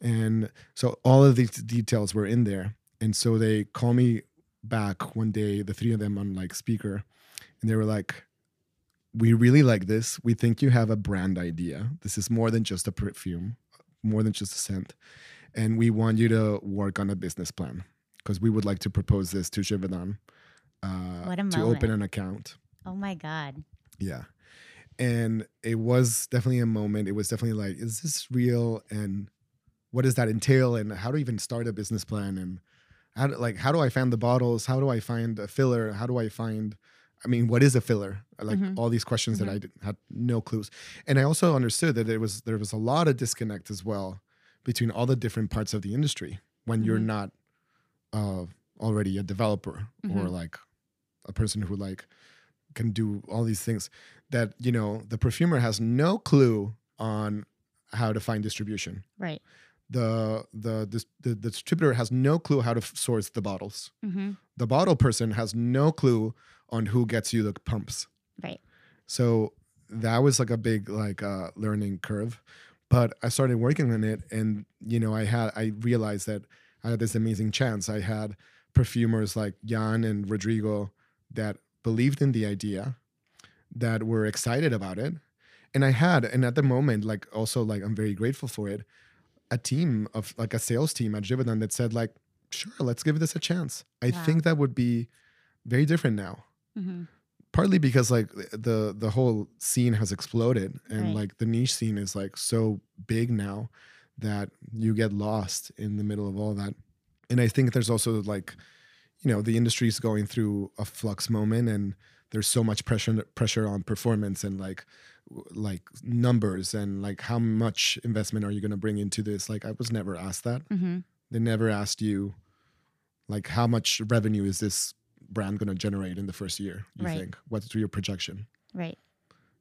And so all of these details were in there. And so they call me back one day, the three of them on like speaker, and they were like, "We really like this. We think you have a brand idea. This is more than just a perfume, more than just a scent, and we want you to work on a business plan because we would like to propose this to Givaudan uh, to open an account."
Oh my God.
Yeah. And it was definitely a moment. It was definitely like, is this real? And what does that entail? And how to even start a business plan? And how do, like how do I find the bottles? How do I find a filler? How do I find I mean, what is a filler? Like
Mhm.
all these questions that I did, had no clues. And I also understood that it was there was a lot of disconnect as well between all the different parts of the industry when you're
Mhm.
not uh, already a developer or
Mhm.
like a person who like can do all these things that you know the perfumer has no clue on how to find distribution
Right.
The the the, the distributor has no clue how to source the bottles.
Mm-hmm.
the bottle person has no clue on who gets you the pumps.
Right.
so that was like a big like uh, learning curve. But i started working on it and you know i had i realized that i had this amazing chance. I had perfumers like yann and rodrigo that believed in the idea that were excited about it. And i had and at the moment like also like i'm very grateful for it a team of like a sales team at Givaudan that said like sure let's give this a chance i
Wow.
think that would be very different now
Mm-hmm.
partly because like the the whole scene has exploded and
Right.
like the niche scene is like so big now that you get lost in the middle of all that and i think there's also like you know the industry is going through a flux moment and there's so much pressure pressure on performance and like like numbers and like how much investment are you going to bring into this like i was never asked that
Mm-hmm.
they never asked you like how much revenue is this brand going to generate in the first year you
Right.
think what's your projection
Right.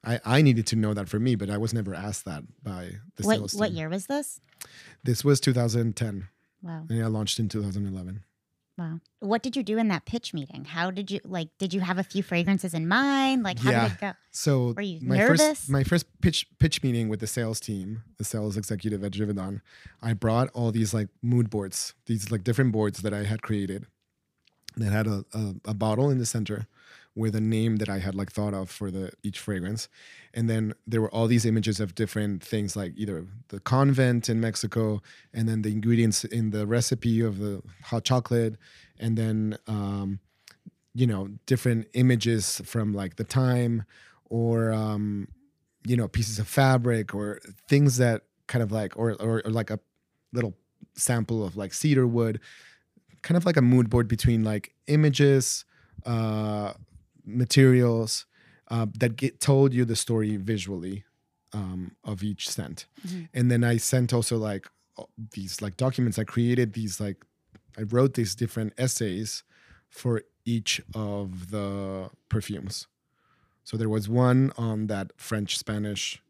I, I needed to know that for me but i was never asked that by the
What
sales
what
team.
year was this?
this was 2010
Wow.
and i launched in 2011
Wow. What did you do in that pitch meeting? How did you like did you have a few fragrances in mind? Like how
Yeah.
did it go?
so
Were you
my
nervous?
first my first pitch pitch meeting with the sales team the sales executive at Givaudan i brought all these like mood boards these like different boards that i had created that had a, a, a bottle in the center with a name that I had like thought of for the each fragrance. And then there were all these images of different things like either the convent in Mexico and then the ingredients in the recipe of the hot chocolate and then um, you know different images from like the time or um, you know pieces of fabric or things that kind of like or, or or like a little sample of like cedar wood kind of like a mood board between like images uh materials uh, that get told you the story visually um, of each scent
Mhm.
and then i sent also like these like documents i created these like i wrote these different essays for each of the perfumes so there was one on that french spanish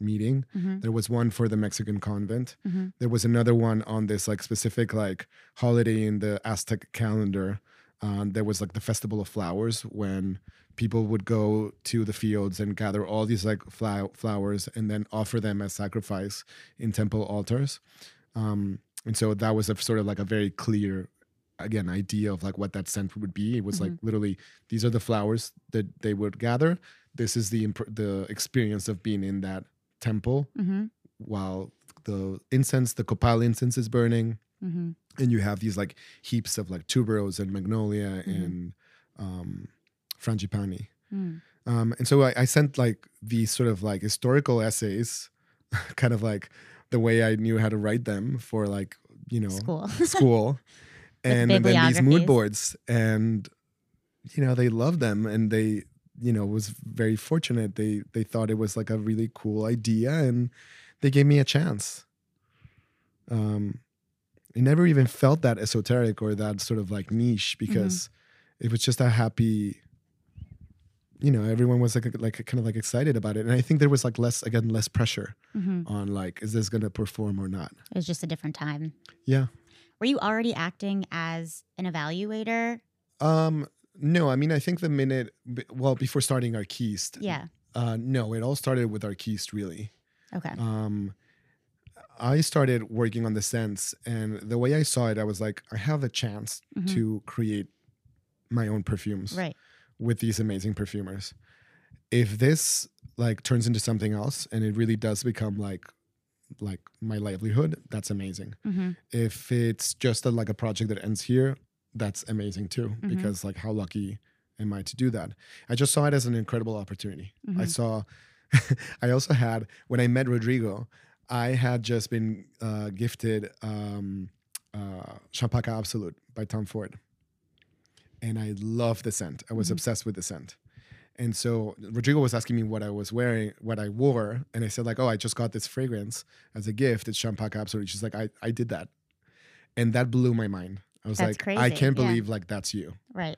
meeting
Mm-hmm.
there was one for the mexican convent
Mm-hmm.
there was another one on this like specific like holiday in the aztec calendar um, there was like the festival of flowers when people would go to the fields and gather all these like flow- flowers and then offer them as sacrifice in temple altars. Um, and so that was a sort of like a very clear again idea of like what that scent would be. It was like literally these are the flowers that they would gather. This is the imp- the experience of being in that temple
Mm-hmm.
while the incense, the copal incense is burning,
Mm-hmm.
And you have these like heaps of like tuberose and magnolia
Mhm.
and um, frangipani.
Mm.
Um, and so I, I sent like these sort of like historical essays, kind of like the way I knew how to write them for like you know
School.
school, and, and then these mood boards, and you know they loved them, and they you know was very fortunate. They they thought it was like a really cool idea, and they gave me a chance. Um, I never even felt that esoteric or that sort of like niche because it was just a happy. You know, everyone was like like kind of like excited about it, and I think there was like less again less pressure
hmm
on like is this gonna perform or not.
It was just a different time.
Yeah.
Were you already acting as an evaluator?
Um, no, I mean, I think the minute, well, before starting Arquiste,
Yeah.
uh, no, it all started with Arquiste, really.
Okay.
Um, I started working on the scents, and the way I saw it, I was like, I have a chance
Mhm.
to create my own perfumes
Right.
with these amazing perfumers. If this like turns into something else and it really does become like like my livelihood, that's amazing.
hmm
If it's just a, like a project that ends here, that's amazing too
Mhm.
because like how lucky am I to do that? I just saw it as an incredible opportunity. I
Mhm.
saw I also had when I met Rodrigo, I had just been uh, gifted um, uh, Champaca Absolute by Tom Ford, and I love the scent. I was
Mhm.
obsessed with the scent. And so Rodrigo was asking me what I was wearing, what I wore, and I said like, "Oh, I just got this fragrance as a gift. It's Champaca Absolute." She's like, "I I did that," and that blew my mind. I was
That's
like, "I can't
yeah.
believe like that's you."
Right.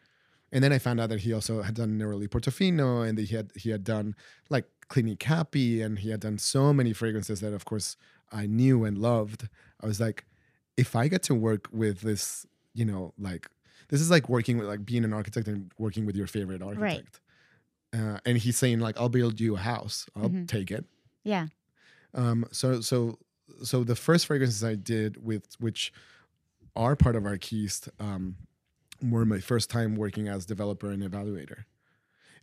And then I found out that he also had done Neroli Portofino and that he had he had done like Clinique Happy and he had done so many fragrances that of course I knew and loved. I was like, if I get to work with this, you know, like this is like working with like being an architect and working with your favorite architect. Uh, and he's saying like, I'll build you a house. I'll
Mhm.
take it.
Yeah.
Um, so so so the first fragrances I did with which are part of Arquiste um, were my first time working as developer and evaluator,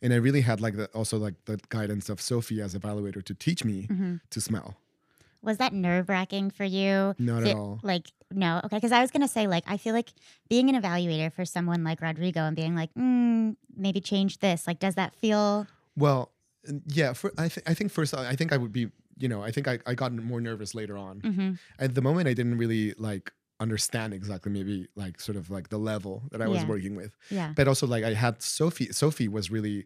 and I really had like the also like the guidance of Sophie as evaluator to teach me
hmm
to smell.
Was that nerve wracking for you?
Not at all.
Like, no. Okay. Because I was going to say, like, I feel like being an evaluator for someone like Rodrigo and being like, mm, maybe change this, like, does that feel.
Well, yeah. For I th- I think first I think I would be you know I think I I got more nervous later on.
hmm
At the moment I didn't really like understand exactly maybe like sort of like the level that I was working with.
Yeah.
but also like I had Sophie. Sophie was really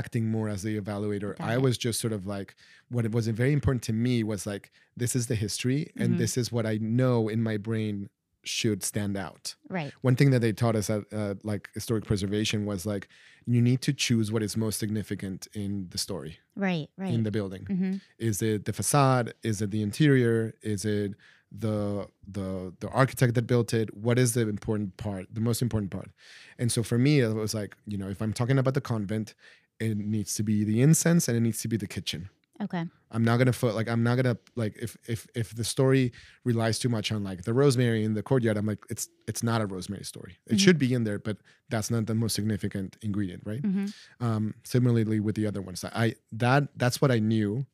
acting more as the evaluator.
Got
I
it.
was just sort of like what it was very important to me was like this is the history and
Mhm.
this is what I know in my brain should stand out.
Right.
One thing that they taught us at uh, like historic preservation was like you need to choose what is most significant in the story
Right. Right.
in the building.
hmm
Is it the facade? Is it the interior? Is it the the the architect that built it? What is the important part? The most important part? And so for me, it was like you know, if I'm talking about the convent, it needs to be the incense and it needs to be the kitchen.
Okay.
I'm not gonna put like I'm not gonna like if if if the story relies too much on like the rosemary in the courtyard, I'm like it's it's not a rosemary story. It
Mhm.
should be in there, but that's not the most significant ingredient, right?
hmm
um, similarly with the other ones i that that's what i knew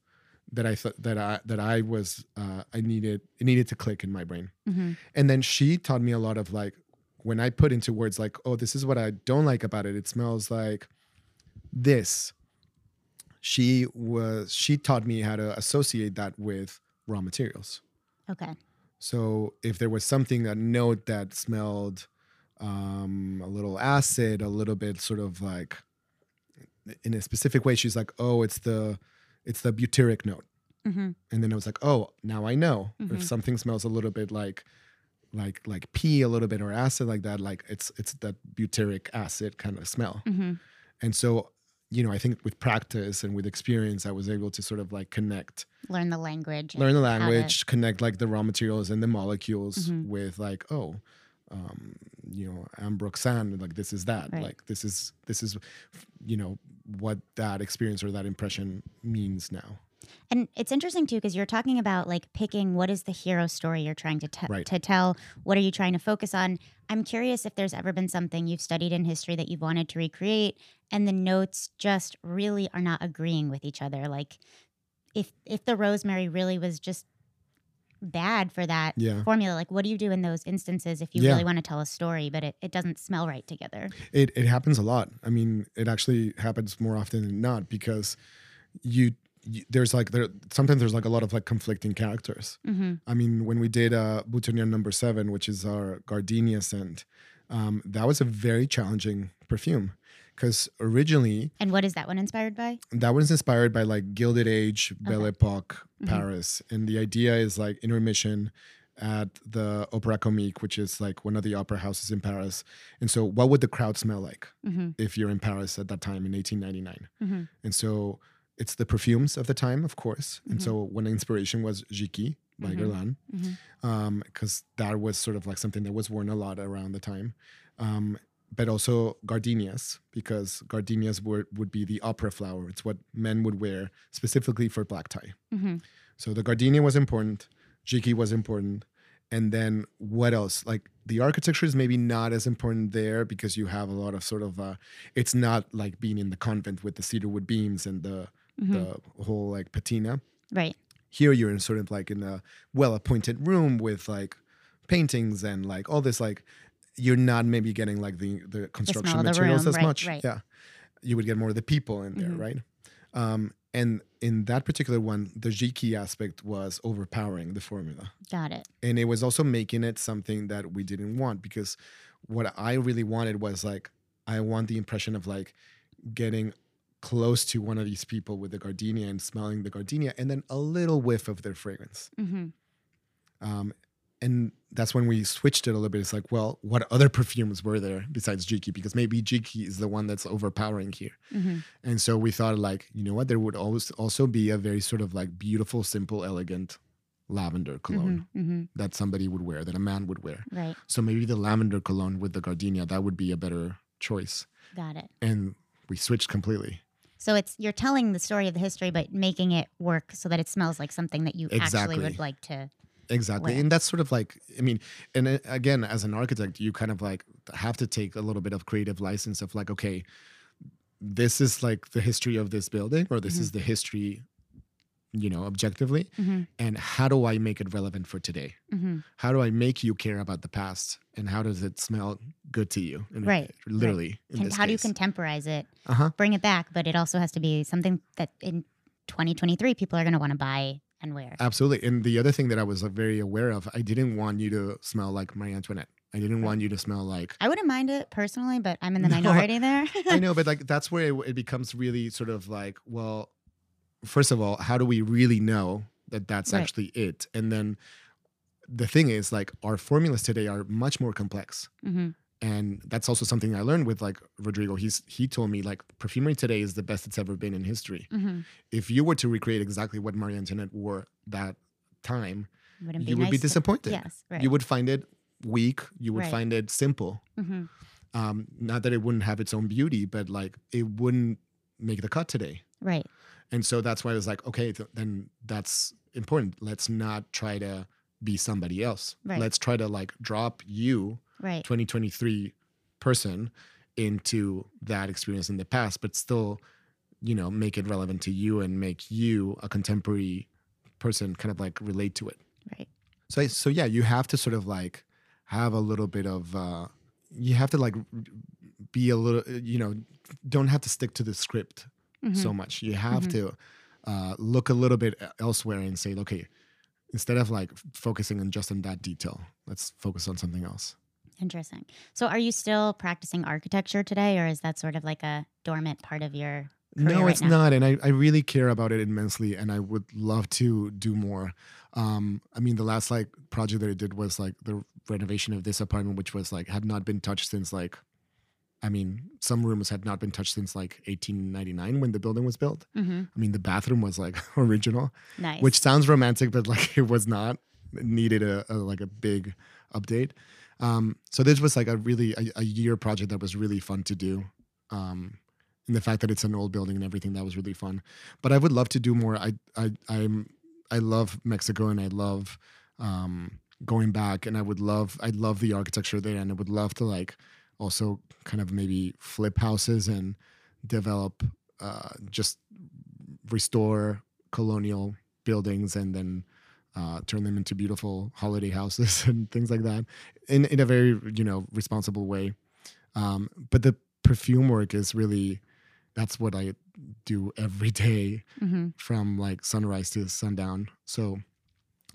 that i thought that i that i was uh, i needed it needed to click in my brain.
Hmm
and then she taught me a lot of like when i put into words like oh this is what i don't like about it. It smells like this. She was she taught me how to associate that with raw materials.
Okay.
so if there was something a note that smelled um, a little acid, a little bit sort of like in a specific way, she's like, "Oh, it's the it's the butyric note."
hmm
And then I was like, "Oh, now I know.
Mhm.
If something smells a little bit like like like pee, a little bit or acid like that, like it's it's that butyric acid kind of smell."
hmm
And so, you know, I think with practice and with experience, I was able to sort of like connect
Learn the language.
learn the language, connect like the raw materials and the molecules
Mhm.
with like, oh, um, you know, ambroxan, like this is that,
Right.
like this is this is, you know, what that experience or that impression means now.
And it's interesting too because you're talking about like picking what is the hero story you're trying to, te-
Right.
to tell. What are you trying to focus on? I'm curious if there's ever been something you've studied in history that you've wanted to recreate, and the notes just really are not agreeing with each other. Like if if the rosemary really was just bad for that
Yeah,
formula, like what do you do in those instances if you
Yeah.
really want to tell a story, but it, it doesn't smell right together?
it it happens a lot. I mean, it actually happens more often than not because you, you there's like there sometimes there's like a lot of like conflicting characters.
hmm
I mean, when we did uh, Boutonniere number seven, which is our gardenia scent, um, that was a very challenging perfume because originally
And what is that one inspired by?
that one's inspired by like Gilded Age, Belle
Okay.
Epoque,
Mhm.
Paris. And the idea is like intermission at the Opéra Comique, which is like one of the opera houses in Paris. And so, what would the crowd smell like
hmm
if you're in Paris at that time in 1899?
hmm
And so, it's the perfumes of the time, of course. And so, one inspiration was Jicky by
Mhm.
Guerlain because that was sort of like something that was worn a lot around the time. Um, but also gardenias, because gardenias were, would be the opera flower. It's what men would wear specifically for black tie.
hmm
So the gardenia was important. Jicky was important. And then what else? Like the architecture is maybe not as important there because you have a lot of sort of uh it's not like being in the convent with the cedarwood beams and the
Mhm.
the whole like patina.
right.
Here you're in sort of like in a well appointed room with like paintings and like all this like you're not maybe getting like the the construction
the
materials
room,
as
right,
much.
right.
Yeah. You would get more of the people in there,
Mhm.
right? Um and in that particular one, the Jicky aspect was overpowering the formula
Got it.
and it was also making it something that we didn't want because what I really wanted was like I want the impression of like getting close to one of these people with the gardenia and smelling the gardenia and then a little whiff of their fragrance.
hmm
Um, and that's when we switched it a little bit. It's like, well, what other perfumes were there besides Jicky? Because maybe Jicky is the one that's overpowering here.
hmm
And so we thought, like, you know what? There would always also be a very sort of like beautiful, simple, elegant lavender cologne
hmm hmm
that somebody would wear, that a man would wear.
Right.
So maybe the lavender cologne with the gardenia, that would be a better choice.
Got it.
And we switched completely.
So it's you're telling the story of the history, but making it work so that it smells like something that you actually would like to.
Exactly. And that's sort of like, I mean, and uh, again, as an architect, you kind of like have to take a little bit of creative license of like, okay, this is like the history of this building, or this
Mhm.
is the history, you know, objectively.
hmm
And how do I make it relevant for today?
hmm
How do I make you care about the past? And how does it smell good to you? And
Right,
Literally. In
Can,
this
how do you contemporize it?
Uh huh.
Bring it back, but it also has to be something that in 2023 people are going to want to buy and wear.
Absolutely. And the other thing that I was very aware of, I didn't want you to smell like Marie Antoinette. I didn't
Right.
want you to smell like
I wouldn't mind it personally, but I'm in the
No,
minority there.
I know, but like that's where it, it becomes really sort of like, well, first of all, how do we really know that that's
Right.
actually it? And then the thing is, like, our formulas today are much more complex.
hmm
And that's also something I learned with like Rodrigo. He's he told me like perfumery today is the best it's ever been in history.
hmm
If you were to recreate exactly what Marie Antoinette wore that time,
Wouldn't be
you would
nice
be
to-
disappointed.
Yes, right.
You would find it weak. You would
Right.
find it simple.
hmm
Um, not that it wouldn't have its own beauty, but like it wouldn't make the cut today.
Right.
And so that's why I was like, okay, th- then that's important. Let's not try to be somebody else.
Right.
Let's try to like drop you,
Right.
2023 person, into that experience in the past, but still, you know, make it relevant to you and make you a contemporary person kind of like relate to it.
Right.
So, so yeah, you have to sort of like have a little bit of, uh, you have to like be a little, you know, don't have to stick to the script
Mhm.
so much. You have
Mhm.
to uh, look a little bit e- elsewhere and say, okay, instead of like focusing on just on that detail, let's focus on something else.
Interesting. So, are you still practicing architecture today, or is that sort of like a dormant part of your? career
no,
right
it's
now?
not, and I, I really care about it immensely, and I would love to do more. Um, I mean, the last like project that I did was like the renovation of this apartment, which was like had not been touched since like, I mean, some rooms had not been touched since like 1899 when the building was built.
hmm
I mean, the bathroom was like original.
Nice.
which sounds romantic, but like it was not. It needed a, a like a big update. Um, so this was like a really a, a year project that was really fun to do. Um, and the fact that it's an old building and everything that was really fun. But I would love to do more. I I I'm I love Mexico and I love um, going back and I would love I love the architecture there and I would love to like also kind of maybe flip houses and develop uh, just restore colonial buildings and then uh, turn them into beautiful holiday houses and things like that in, in a very you know responsible way um, but the perfume work is really that's what i do every day
hmm
from like sunrise to sundown so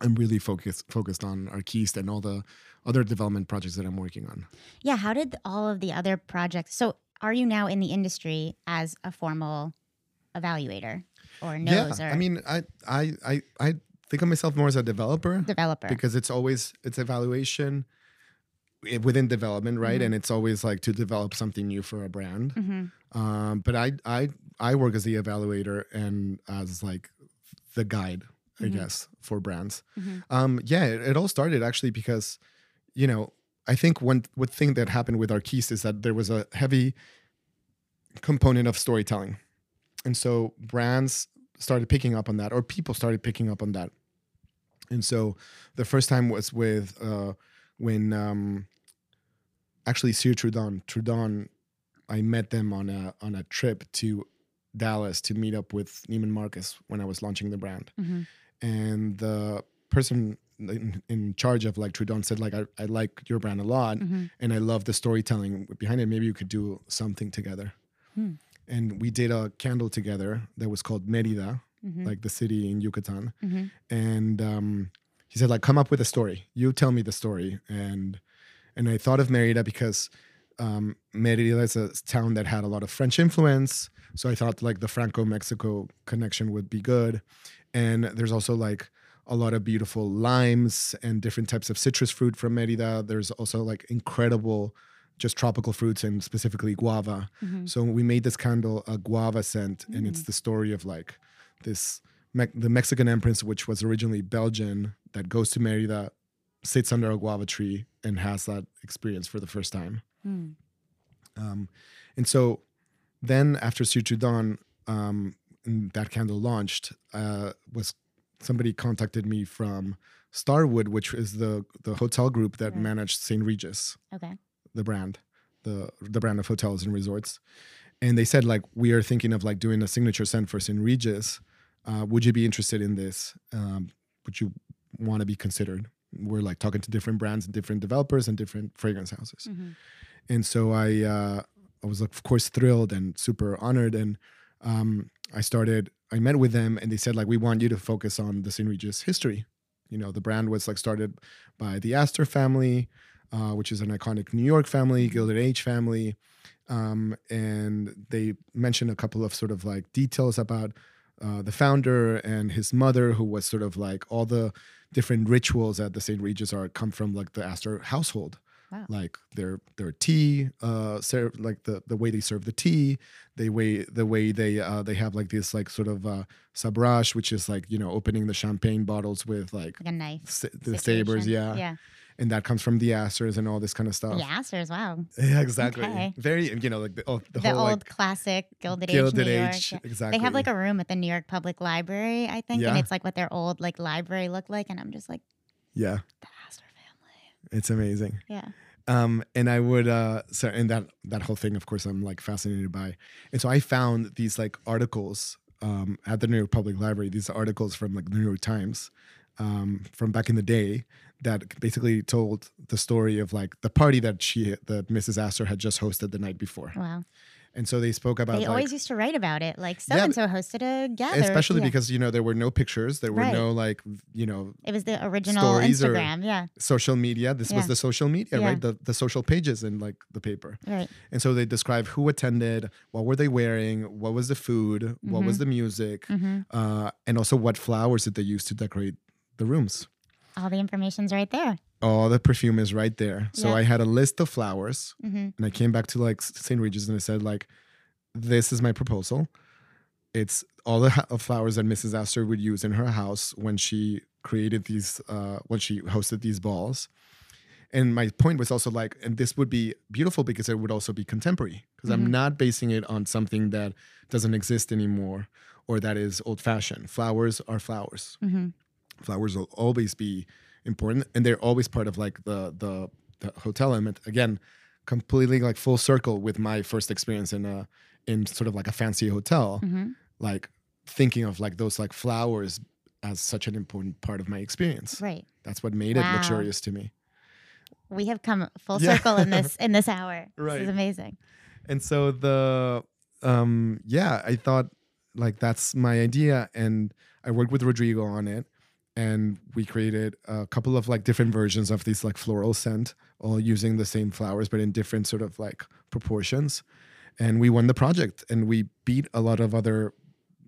i'm really focused focused on arquiste and all the other development projects that i'm working on
Yeah. How did all of the other projects? So, are you now in the industry as a formal evaluator or knows
yeah
or
i mean I, I i i think of myself more as a developer
developer?
because it's always it's evaluation within development right?
Mhm.
and it's always like to develop something new for a brand.
Hmm
um, but i i i work as the evaluator and as like the guide i
Mhm.
guess for brands.
Hmm
um, yeah it, it all started actually because you know i think one one thing that happened with arquiste is that there was a heavy component of storytelling. And so brands started picking up on that or people started picking up on that And so the first time was with uh, when um, actually Cire Trudon Trudon, I met them on a on a trip to Dallas to meet up with Neiman Marcus when I was launching the brand,
Mhm.
and the person in, in charge of like Trudon said like I, I like your brand a lot
Mhm.
and I love the storytelling behind it. Maybe you could do something together.
Hmm.
And we did a candle together that was called Merida,
Mhm.
like the city in Yucatan.
Mhm.
And um, he said, like, come up with a story. You tell me the story. And and I thought of Merida because um, Merida is a town that had a lot of French influence. So I thought like the Franco-Mexico connection would be good. And there's also like a lot of beautiful limes and different types of citrus fruit from Merida. There's also like incredible just tropical fruits and specifically guava.
Mhm.
So we made this candle a guava scent, and it's the story of like this Me- the Mexican empress, which was originally Belgian, that goes to Merida, sits under a guava tree, and has that experience for the first time.
Mm.
Um, and so then after Cire Trudon, um, that candle launched, uh, was somebody contacted me from Starwood, which is the the hotel group that
Right.
managed St. Regis
Okay.
the brand, the the brand of hotels and resorts, and they said like we are thinking of like doing a signature scent for St. Regis. Uh, would you be interested in this? Um, would you want to be considered? We're like talking to different brands and different developers and different fragrance houses,
Mhm.
and so I uh, I was of course thrilled and super honored, and um, I started. I met with them, and they said like we want you to focus on the St. Regis history. You know, the brand was like started by the Astor family uh, which is an iconic New York family, Gilded Age family. Um, and they mentioned a couple of sort of like details about uh, the founder and his mother, who was sort of like all the different rituals at the St. Regis are come from like the Astor household.
Wow.
Like their their tea, uh, ser- like the the way they serve the tea, they way the way they uh, they have like this like sort of uh, sabrage, which is like you know opening the champagne bottles with like
Like a knife.
sa- the sabers, yeah,
Yeah.
And that comes from the Astors and all this kind of stuff.
The Astors. Wow.
Yeah, exactly.
Okay.
Very, you know, like the, oh, the,
The,
whole
old
like
classic Gilded,
Gilded
Age New
Age,
yeah.
exactly.
They have like a room at the New York Public Library, I think, and it's like what their old like library looked like, and I'm just like
yeah,
the Astor family.
it's amazing.
Yeah.
Um, and I would, uh, so and that that whole thing, of course, I'm like fascinated by. And so I found these like articles um, at the New York Public Library. These articles from like the New York Times um, from back in the day that basically told the story of like the party that she that Mrs. Astor had just hosted the night before.
Wow.
And so they spoke about
They
like,
always used to write about it. Like so and so hosted a gathering.
especially
yeah.
because you know there were no pictures, there were
Right.
no like you know
it was the original
stories
Instagram. Yeah.
social media. This was the social media,
Yeah.
right? The the social pages in like the paper.
Right.
And so they describe who attended, what were they wearing, what was the food, what was the music,
hmm
uh, and also what flowers did they use to decorate the rooms.
All the information's right there.
All the perfume is right there. So
Yeah.
I had a list of flowers,
hmm
and I came back to like St. Regis and I said like, "This is my proposal. It's all the ha- flowers that Mrs. Astor would use in her house when she created these, uh, when she hosted these balls." And my point was also like, and this would be beautiful because it would also be contemporary because
Mhm.
I'm not basing it on something that doesn't exist anymore or that is old fashioned. Flowers are flowers.
hmm
Flowers will always be important, and they're always part of like the the, the hotel element. Again, completely like full circle with my first experience in a in sort of like a fancy hotel.
hmm
Like thinking of like those like flowers as such an important part of my experience.
Right.
That's what made it luxurious to me.
We have come full
Yeah.
circle in this in this hour. This
Right.
is amazing.
and so the um yeah i thought like that's my idea and i worked with rodrigo on it and we created a couple of like different versions of these like floral scent all using the same flowers but in different sort of like proportions. And we won the project and we beat a lot of other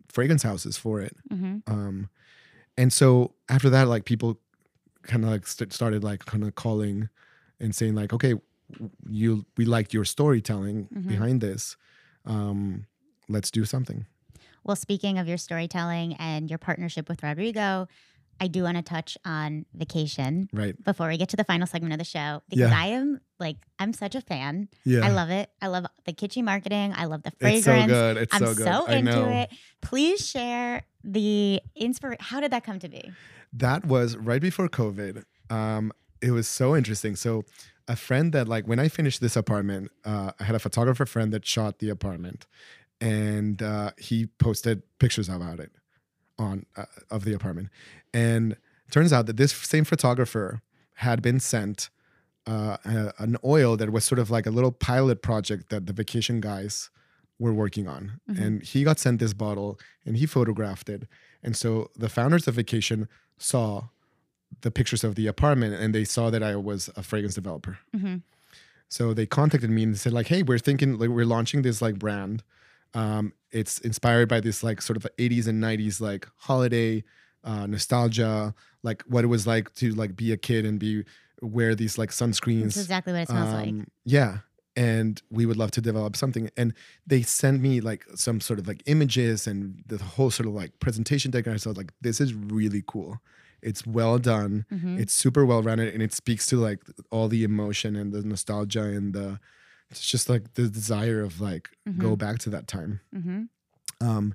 fragrance houses for it.
Hmm
um and so after that like people kind of like st- started like kind of calling and saying like okay you we liked your storytelling
Mhm.
behind this. Um let's do something.
Well, speaking of your storytelling and your partnership with Rodrigo, I do want to touch on vacation
right
before we get to the final segment of the show because
Yeah.
I am like I'm such a fan.
yeah
I love it. I love the kitschy marketing. I love the fragrance.
it's so good it's
I'm
so
so,
good i
into
know
it. Please share the inspiration. How did that come to be?
That was right before COVID. Um, it was so interesting. So, a friend that like when I finished this apartment, uh, I had a photographer friend that shot the apartment, and uh, he posted pictures about it on uh, of the apartment, and turns out that this same photographer had been sent uh, a, an oil that was sort of like a little pilot project that the vacation guys were working on.
Mhm.
And he got sent this bottle and he photographed it. And so the founders of Vacation saw the pictures of the apartment and they saw that I was a fragrance developer.
hmm
So they contacted me and said like, "Hey, we're thinking like we're launching this like brand. Um, it's inspired by this like sort of 80s and 90s like holiday uh, nostalgia, like what it was like to like be a kid and be wear these like sunscreens.
That's exactly what it smells like.
Um, Yeah. And we would love to develop something. And they sent me like some sort of like images and the whole sort of like presentation deck. And I was like, this is really cool. It's well done.
Mhm.
It's super well rounded and it speaks to like all the emotion and the nostalgia and the it's just like the desire of like go back to that time.
hmm
Um,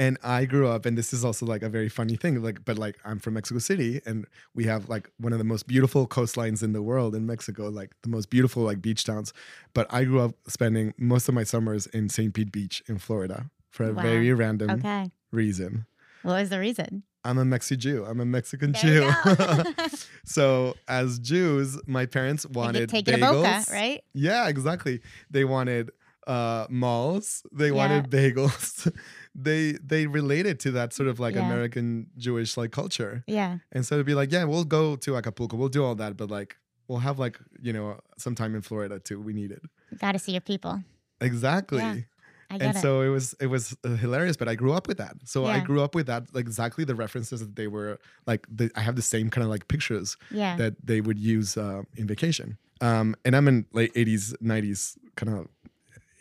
and I grew up, and this is also like a very funny thing. Like, but like I'm from Mexico City, and we have like one of the most beautiful coastlines in the world in Mexico, like the most beautiful like beach towns. But I grew up spending most of my summers in St. Pete Beach in Florida for a
Wow.
very random
Okay.
reason.
What was the reason?
I'm a Mexi Jew. I'm a Mexican
There
Jew. so as Jews, my parents wanted
take it a
bagels.
boca, right?
Yeah, exactly. They wanted uh malls. They wanted bagels. they they related to that sort of like
Yeah.
American Jewish like culture.
Yeah.
And so it'd be like, yeah, we'll go to Acapulco. We'll do all that, but like we'll have like, you know, some time in Florida too. We need it.
Got to see your people.
Exactly.
Get
And
it.
so it was it was uh, hilarious, but I grew up with that. So I grew up with that, like exactly the references that they were like. The, I have the same kind of like pictures
yeah.
that they would use uh, in vacation. Um, and I'm in late 80s, 90s kind of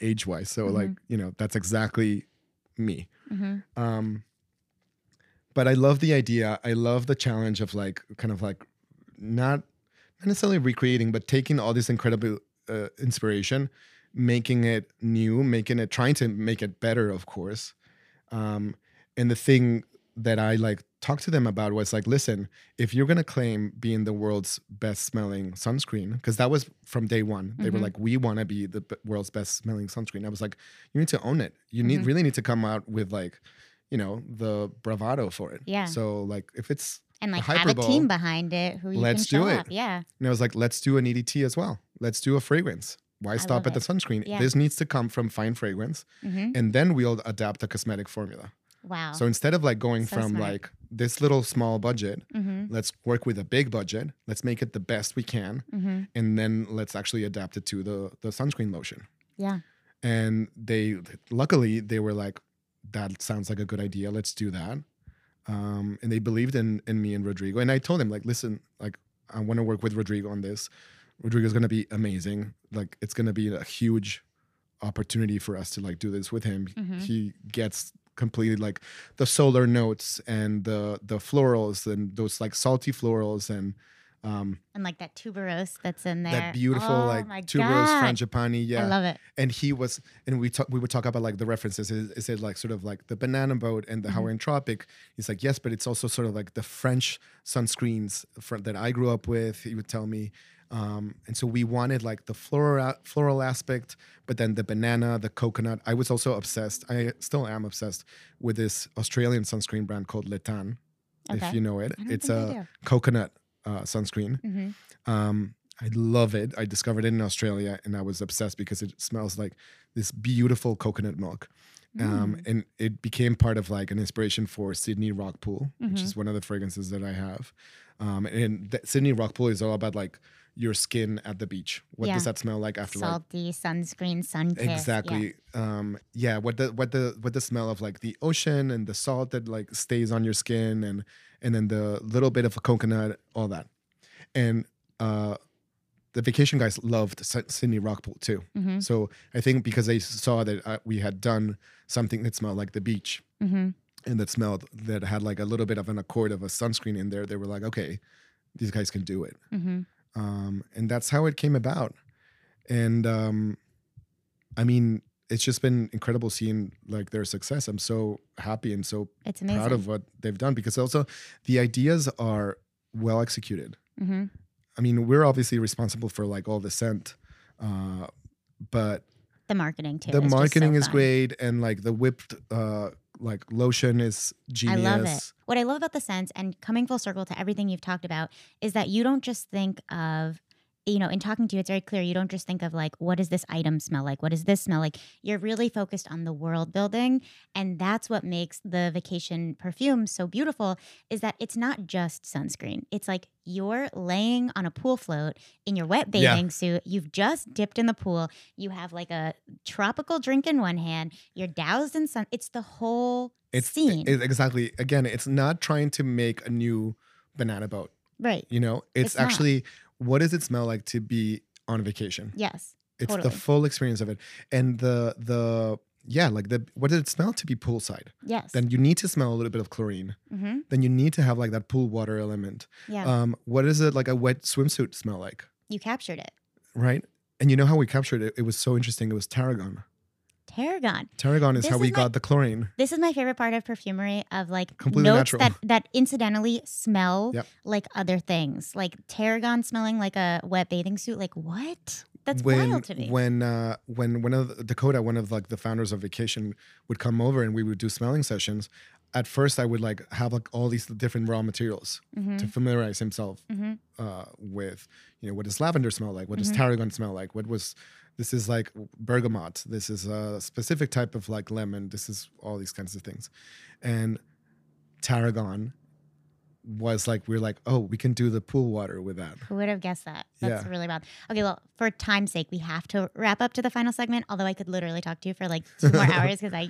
age wise. So, like,
Mm-hmm.
you know, that's exactly me.
hmm
Um, but I love the idea. I love the challenge of like, kind of like not, not necessarily recreating, but taking all this incredible uh, inspiration, making it new, making it, trying to make it better, of course. Um, and the thing that I like talked to them about was like, listen, if you're gonna claim being the world's best smelling sunscreen, because that was from day one, they were
Mhm.
like, we want to be the b- world's best smelling sunscreen. I was like, you need to own it. You need
Mhm.
really need to come out with like, you know, the bravado for it.
Yeah.
So like, if it's
And like have a team behind it who you
let's
can
do it.
up. Yeah.
and I was like, let's do an EDT as well. Let's do a fragrance. Why stop at the sunscreen?
Yeah.
This needs to come from fine fragrance,
hmm
and then we'll adapt a cosmetic formula.
Wow.
So instead of like going
So
from
smart.
like this little small budget,
hmm
let's work with a big budget. Let's make it the best we can,
hmm
and then let's actually adapt it to the the sunscreen lotion.
Yeah.
And they luckily they were like, that sounds like a good idea. Let's do that. Um, and they believed in in me and Rodrigo. And I told them like, listen, like I want to work with Rodrigo on this. Rodrigo's gonna be amazing. Like it's gonna be a huge opportunity for us to like do this with him.
Mhm.
He gets completely like the solar notes and the the florals and those like salty florals and um
And like that tuberose that's in there.
that beautiful
oh,
like tuberose
God.
frangipani. Yeah
I love it.
and he was and we talk we would talk about like the references is, is it like sort of like the banana boat and the
Mhm.
hawaiian tropic he's like yes but it's also sort of like the french sunscreens fr- that i grew up with he would tell me um, and so we wanted like the floral floral aspect but then the banana the coconut i was also obsessed i still am obsessed with this australian sunscreen brand called Le Tan
Okay.
if you know it it's a coconut uh, sunscreen
Mhm.
um, I love it. I discovered it in Australia and I was obsessed because it smells like this beautiful coconut milk. Um,
Mm.
and it became part of like an inspiration for Sydney Rock Pool, which is one of the fragrances that I have. Um, and Sydney Rock Pool is all about like your skin at the beach. What does that smell like after like
Salty sunscreen, sun kiss. Yeah.
exactly um yeah what the what the what the smell of like the ocean and the salt that like stays on your skin and and then the little bit of a coconut all that. And uh the vacation guys loved sydney rockpool too.
Hmm
so i think because they saw that uh, we had done something that smelled like the beach
hmm
and that smelled that had like a little bit of an accord of a sunscreen in there they were like okay these guys can do it.
Hmm
um, and that's how it came about. And um, I mean, it's just been incredible seeing like their success. I'm so happy and so
It's amazing.
proud of what they've done because also the ideas are well executed.
hmm
I mean, we're obviously responsible for like all the scent, uh, but
The marketing too.
the
is just so
marketing is
fun.
great, and like the whipped uh, like lotion is genius.
I love it. What I love about the scents and coming full circle to everything you've talked about is that you don't just think of, you know, in talking to you, it's very clear. You don't just think of like, what does this item smell like? What does this smell like? You're really focused on the world building. And that's what makes the vacation perfume so beautiful is that it's not just sunscreen. It's like you're laying on a pool float in your wet
Yeah.
bathing suit. You've just dipped in the pool. You have like a tropical drink in one hand. You're doused in sun. It's the whole
It's
scene.
it- exactly again. It's not trying to make a new banana boat.
right.
You know, it's,
It's not.
What does it smell like to be on vacation?
Yes.
It's
totally.
the full experience of it, and the the yeah, like the what does it smell to be poolside?
Yes.
Then you need to smell a little bit of chlorine.
Mm-hmm.
Then you need to have like that pool water element.
Yeah.
Um, what does it like a wet swimsuit smell like?
you captured it.
Right? And you know how we captured it? It was so interesting. It was tarragon.
Tarragon.
Tarragon is
This
how we
my-
got the chlorine.
This is my favorite part of perfumery of like
Completely
notes
natural.
that that incidentally smell
Yep.
like other things. Like tarragon smelling like a wet bathing suit. Like what? That's
when
wild to me.
when uh, when one of the, Dakota, one of like the founders of Vacation, would come over and we would do smelling sessions. At first, I would like have like all these different raw materials
Mhm.
to familiarize himself
Mhm.
uh, with. You know, what does lavender smell like? What does
Mhm.
tarragon smell like? What was this is like bergamot. This is a specific type of like lemon. This is all these kinds of things, and tarragon was like we are like oh we can do the pool water with that.
Who would have guessed that? That's
Yeah.
really bad Okay, well, for time's sake, we have to wrap up to the final segment. Although I could literally talk to you for like two more hours because I,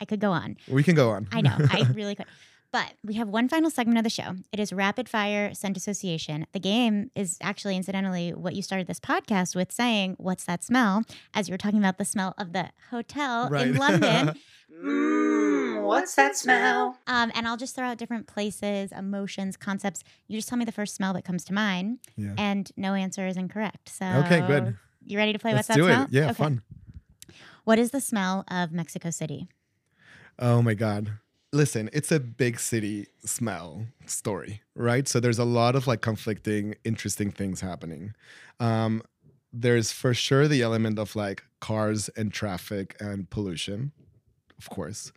I could go on.
We can go on.
I know, I really could. But we have one final segment of the show. It is rapid fire scent association. The game is actually, incidentally, what you started this podcast with saying, What's that smell? As you were talking about the smell of the hotel in London.
Mmm, what's that smell?
Um, and I'll just throw out different places, emotions, concepts. You just tell me the first smell that comes to mind,
yeah.
and no answer is incorrect. So,
Okay, good.
You ready to play
Let's
What's That
do
Smell?
it. Yeah,
Okay.
fun.
What is the smell of Mexico City?
Oh my God. Listen, it's a big city smell story, right? So there's a lot of like conflicting, interesting things happening. Um, there's for sure the element of like cars and traffic and pollution, of course.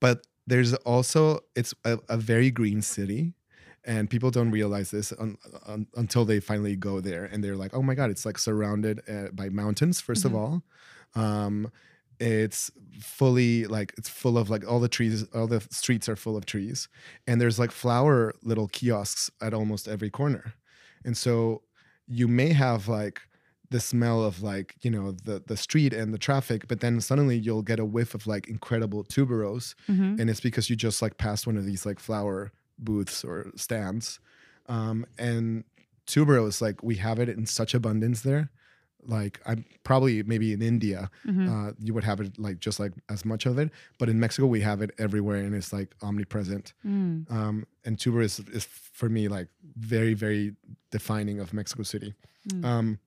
But there's also, it's a, a very green city. And people don't realize this un, un, until they finally go there and they're like, oh my God, it's like surrounded uh, by mountains, 1st
Mhm.
of all. Um, it's fully like it's full of like all the trees all the streets are full of trees and there's like flower little kiosks at almost every corner and so you may have like the smell of like you know the the street and the traffic but then suddenly you'll get a whiff of like incredible tuberose
Mm-hmm.
and it's because you just like passed one of these like flower booths or stands um and tuberose like we have it in such abundance there like i'm probably maybe in india
Mm-hmm.
uh, you would have it like just like as much of it. But in Mexico, we have it everywhere and it's like omnipresent.
Mm.
Um, and tuber is, is for me like very, very defining of Mexico City.
Mm.
Um,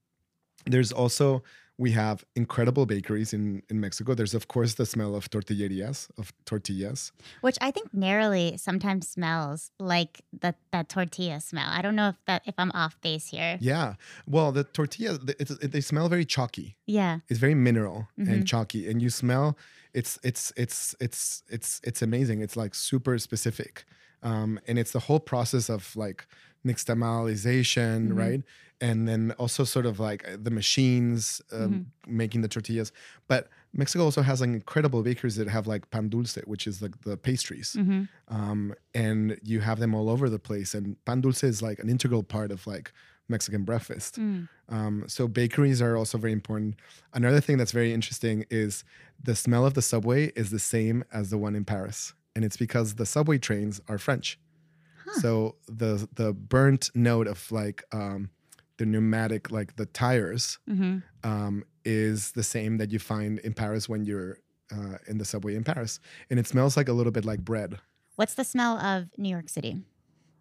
there's also, we have incredible bakeries in, in Mexico. There's, of course, the smell of tortillerias, of tortillas.
Which I think narrowly sometimes smells like the, that tortilla smell. I don't know if that if I'm off base here.
Yeah. Well, the tortillas, it's, it, they smell very chalky.
Yeah.
It's very mineral
Mhm.
and chalky, and you smell it's it's it's it's it's it's amazing. It's like super specific, um, and it's the whole process of like nixtamalization,
Mhm.
right? And then also sort of like the machines um,
Mm-hmm.
making the tortillas. But Mexico also has like incredible bakeries that have like pan dulce, which is like the pastries,
Mm-hmm.
um, and you have them all over the place. And pan dulce is like an integral part of like Mexican breakfast.
Mm.
Um, so bakeries are also very important. Another thing that's very interesting is the smell of the subway is the same as the one in Paris, and it's because the subway trains are French.
Huh.
So the the burnt note of like um, the pneumatic, like the tires,
Mm-hmm.
um, is the same that you find in Paris when you're uh, in the subway in Paris, and it smells like a little bit like bread.
What's the smell of New York City?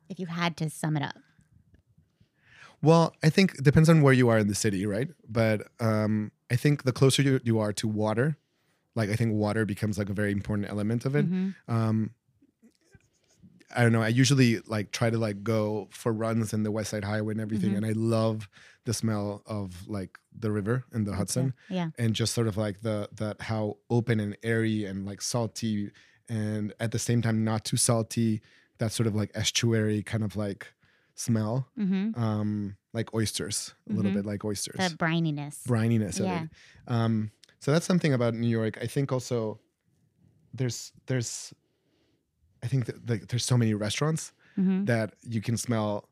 If you had to sum it up.
Well, I think it depends on where you are in the city, right? But um, I think the closer you, you are to water, like I think water becomes like a very important element of it.
Mhm.
Um, I don't know. I usually like try to like go for runs in the West Side Highway and everything,
Mhm.
and I love the smell of like the river and the Hudson,
Yeah.
and just sort of like the that how open and airy and like salty, and at the same time not too salty. That sort of like estuary kind of like smell,
hmm
um, like oysters, a little
Mhm.
bit like oysters
The brininess.
brininess of
Yeah.
it. Um, so that's something about New York. I think also there's there's I think that like there's so many restaurants
hmm
that you can smell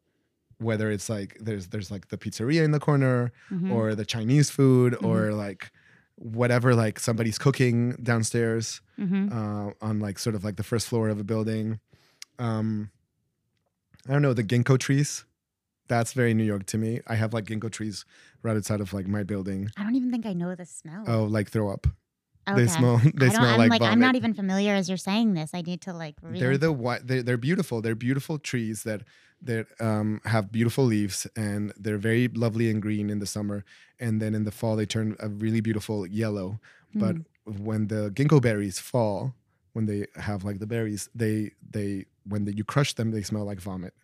whether it's like there's there's like the pizzeria in the corner
hmm
or the Chinese food
Mhm.
or like whatever like somebody's cooking downstairs
hmm
uh, on like sort of like the first floor of a building. Um, I don't know the ginkgo trees. That's very New York to me. I have like ginkgo trees right outside of like my building.
I don't even think I know the smell.
Oh, like throw up.
Okay.
They smell. They smell
I'm
like,
like,
vomit.
I'm not even familiar as you're saying this. I need to like read.
They're the white. They're, they're beautiful. They're beautiful trees that that um, have beautiful leaves, and they're very lovely and green in the summer. And then in the fall, they turn a really beautiful yellow. But
Hmm.
when the ginkgo berries fall, when they have like the berries, they they when the, you crush them, they smell like vomit.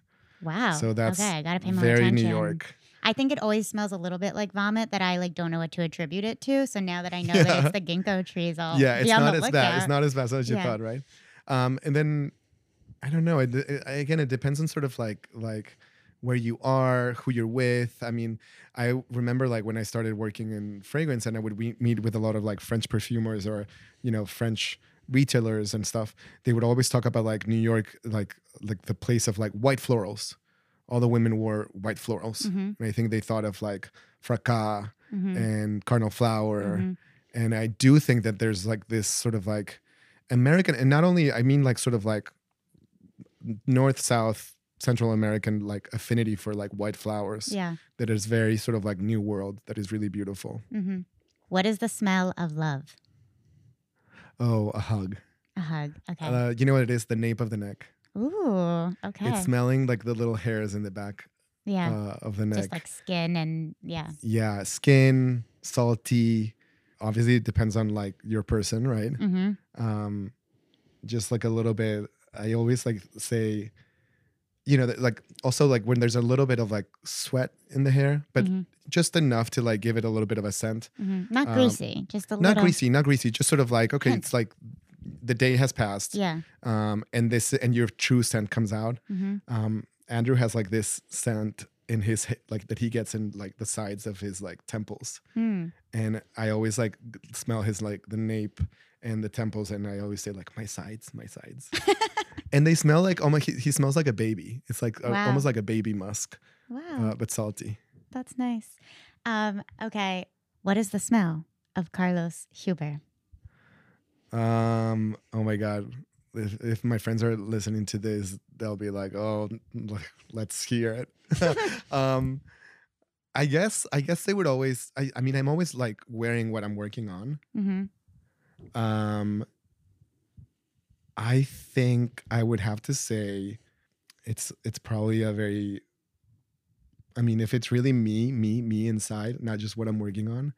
wow.
So that's
okay. I gotta pay more
very
attention.
New York.
I think it always smells a little bit like vomit that I like don't know what to attribute it to. So now that I know that it's the ginkgo trees, I'll
yeah, it's not as bad. It's not as bad as you
Yeah.
thought, right? Um, and then I don't know. It, it- again, it depends on sort of like like where you are, who you're with. I mean, I remember like when I started working in fragrance, and I would we- meet with a lot of like French perfumers or you know French retailers and stuff. They would always talk about like New York, like like the place of like white florals. All the women wore white florals,
Mhm,
and I think they thought of like fracas
mhm,
and Carnal Flower
mhm.
and i do think that there's like this sort of like american and not only i mean like sort of like north south central american like affinity for like white flowers
Yeah.
that is very sort of like new world that is really beautiful
hmm What is the smell of love?
oh a hug
A hug. Okay.
uh, you know what it is the nape of the neck
Ooh. Okay.
it's smelling like the little hairs in the back
yeah.
uh, of the neck
Just like skin and yeah.
yeah skin salty obviously it depends on like your person right
hmm
um just like a little bit i always like say you know that, like also like when there's a little bit of like sweat in the hair but
Mhm.
just enough to like give it a little bit of a scent
hmm Not
Um,
greasy. Just a
not
little.
greasy not greasy just sort of like okay it's like the day has passed
Yeah.
um and this and your true scent comes out
hmm
um andrew has like this scent in his like that he gets in like the sides of his like temples
Hmm.
and I always like smell his like the nape and the temples, and I always say like my sides, my sides, and they smell like almost he, he smells like a baby. It's like a- almost like a baby musk,
Wow.
uh, but salty.
That's nice. Um, okay. What is the smell of Carlos Huber?
Um, oh my god, if, if my friends are listening to this, they'll be like, oh, let's hear it. um, I guess I guess they would always. I, I mean, I'm always like wearing what I'm working on.
hmm
Um, I think I would have to say it's it's probably a very I mean, if it's really me, me, me inside, not just what I'm working on,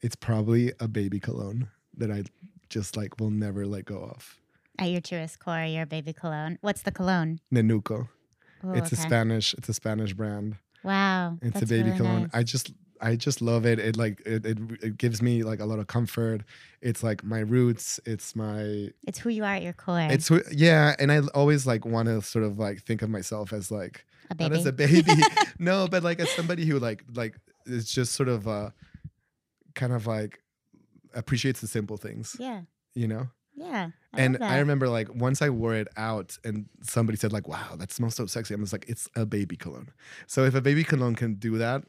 it's probably a baby cologne that I just like will never let go of.
At your truest core, your baby cologne. What's the cologne?
Nenuco.
Ooh,
it's a. Spanish, it's a Spanish brand.
Wow.
It's a baby
really
cologne.
nice.
I just I just love it. It like it, it it gives me like a lot of comfort. It's like my roots. It's my
It's who you are at your core.
It's who- yeah, and I always like want to sort of like think of myself as like
a
not
baby.
as a baby, no, but like as somebody who like like is just sort of uh kind of like appreciates the simple things,
yeah.
you know.
Yeah. I
and I remember like once I wore it out, and somebody said like, "Wow, that smells so sexy." I was like, "It's a baby cologne." So if a baby cologne can do that,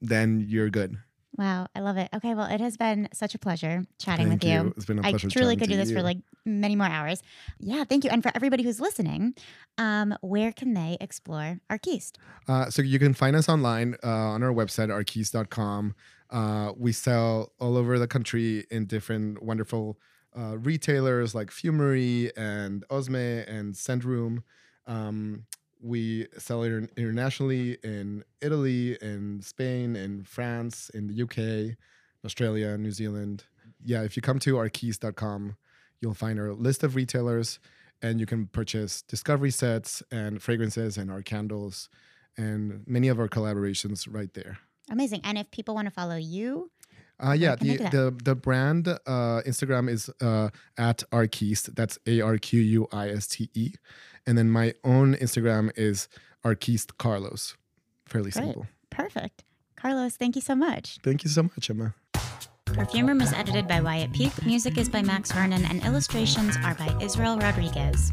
then you're good.
Wow, I love it. Okay, well, it has been such a pleasure chatting
Thank
with you.
It's been a
I
pleasure.
I
truly
could do this for like many more hours. Yeah, thank you. And for everybody who's listening, um, where can they explore Arquiste?
Uh, so you can find us online uh, on our website, arquiste.com. Uh, we sell all over the country in different wonderful uh, retailers like Fumery and Osme and Sendroom. Um, we sell internationally in Italy, in Spain, in France, in the UK, Australia, New Zealand. yeah, if you come to arquiste.com, you'll find our list of retailers and you can purchase discovery sets and fragrances and our candles and many of our collaborations right there.
Amazing. And if people want to follow you,
Uh, yeah, the, the the brand uh, Instagram is uh, at Arquiste. That's A R Q U I S T E, and then my own Instagram is Arquiste Carlos. Fairly
Great.
simple.
perfect. Carlos, thank you so much.
Thank you so much, Emma.
Perfume Room is edited by Wyatt Peak, music is by Max Vernon, and illustrations are by Israel Rodriguez.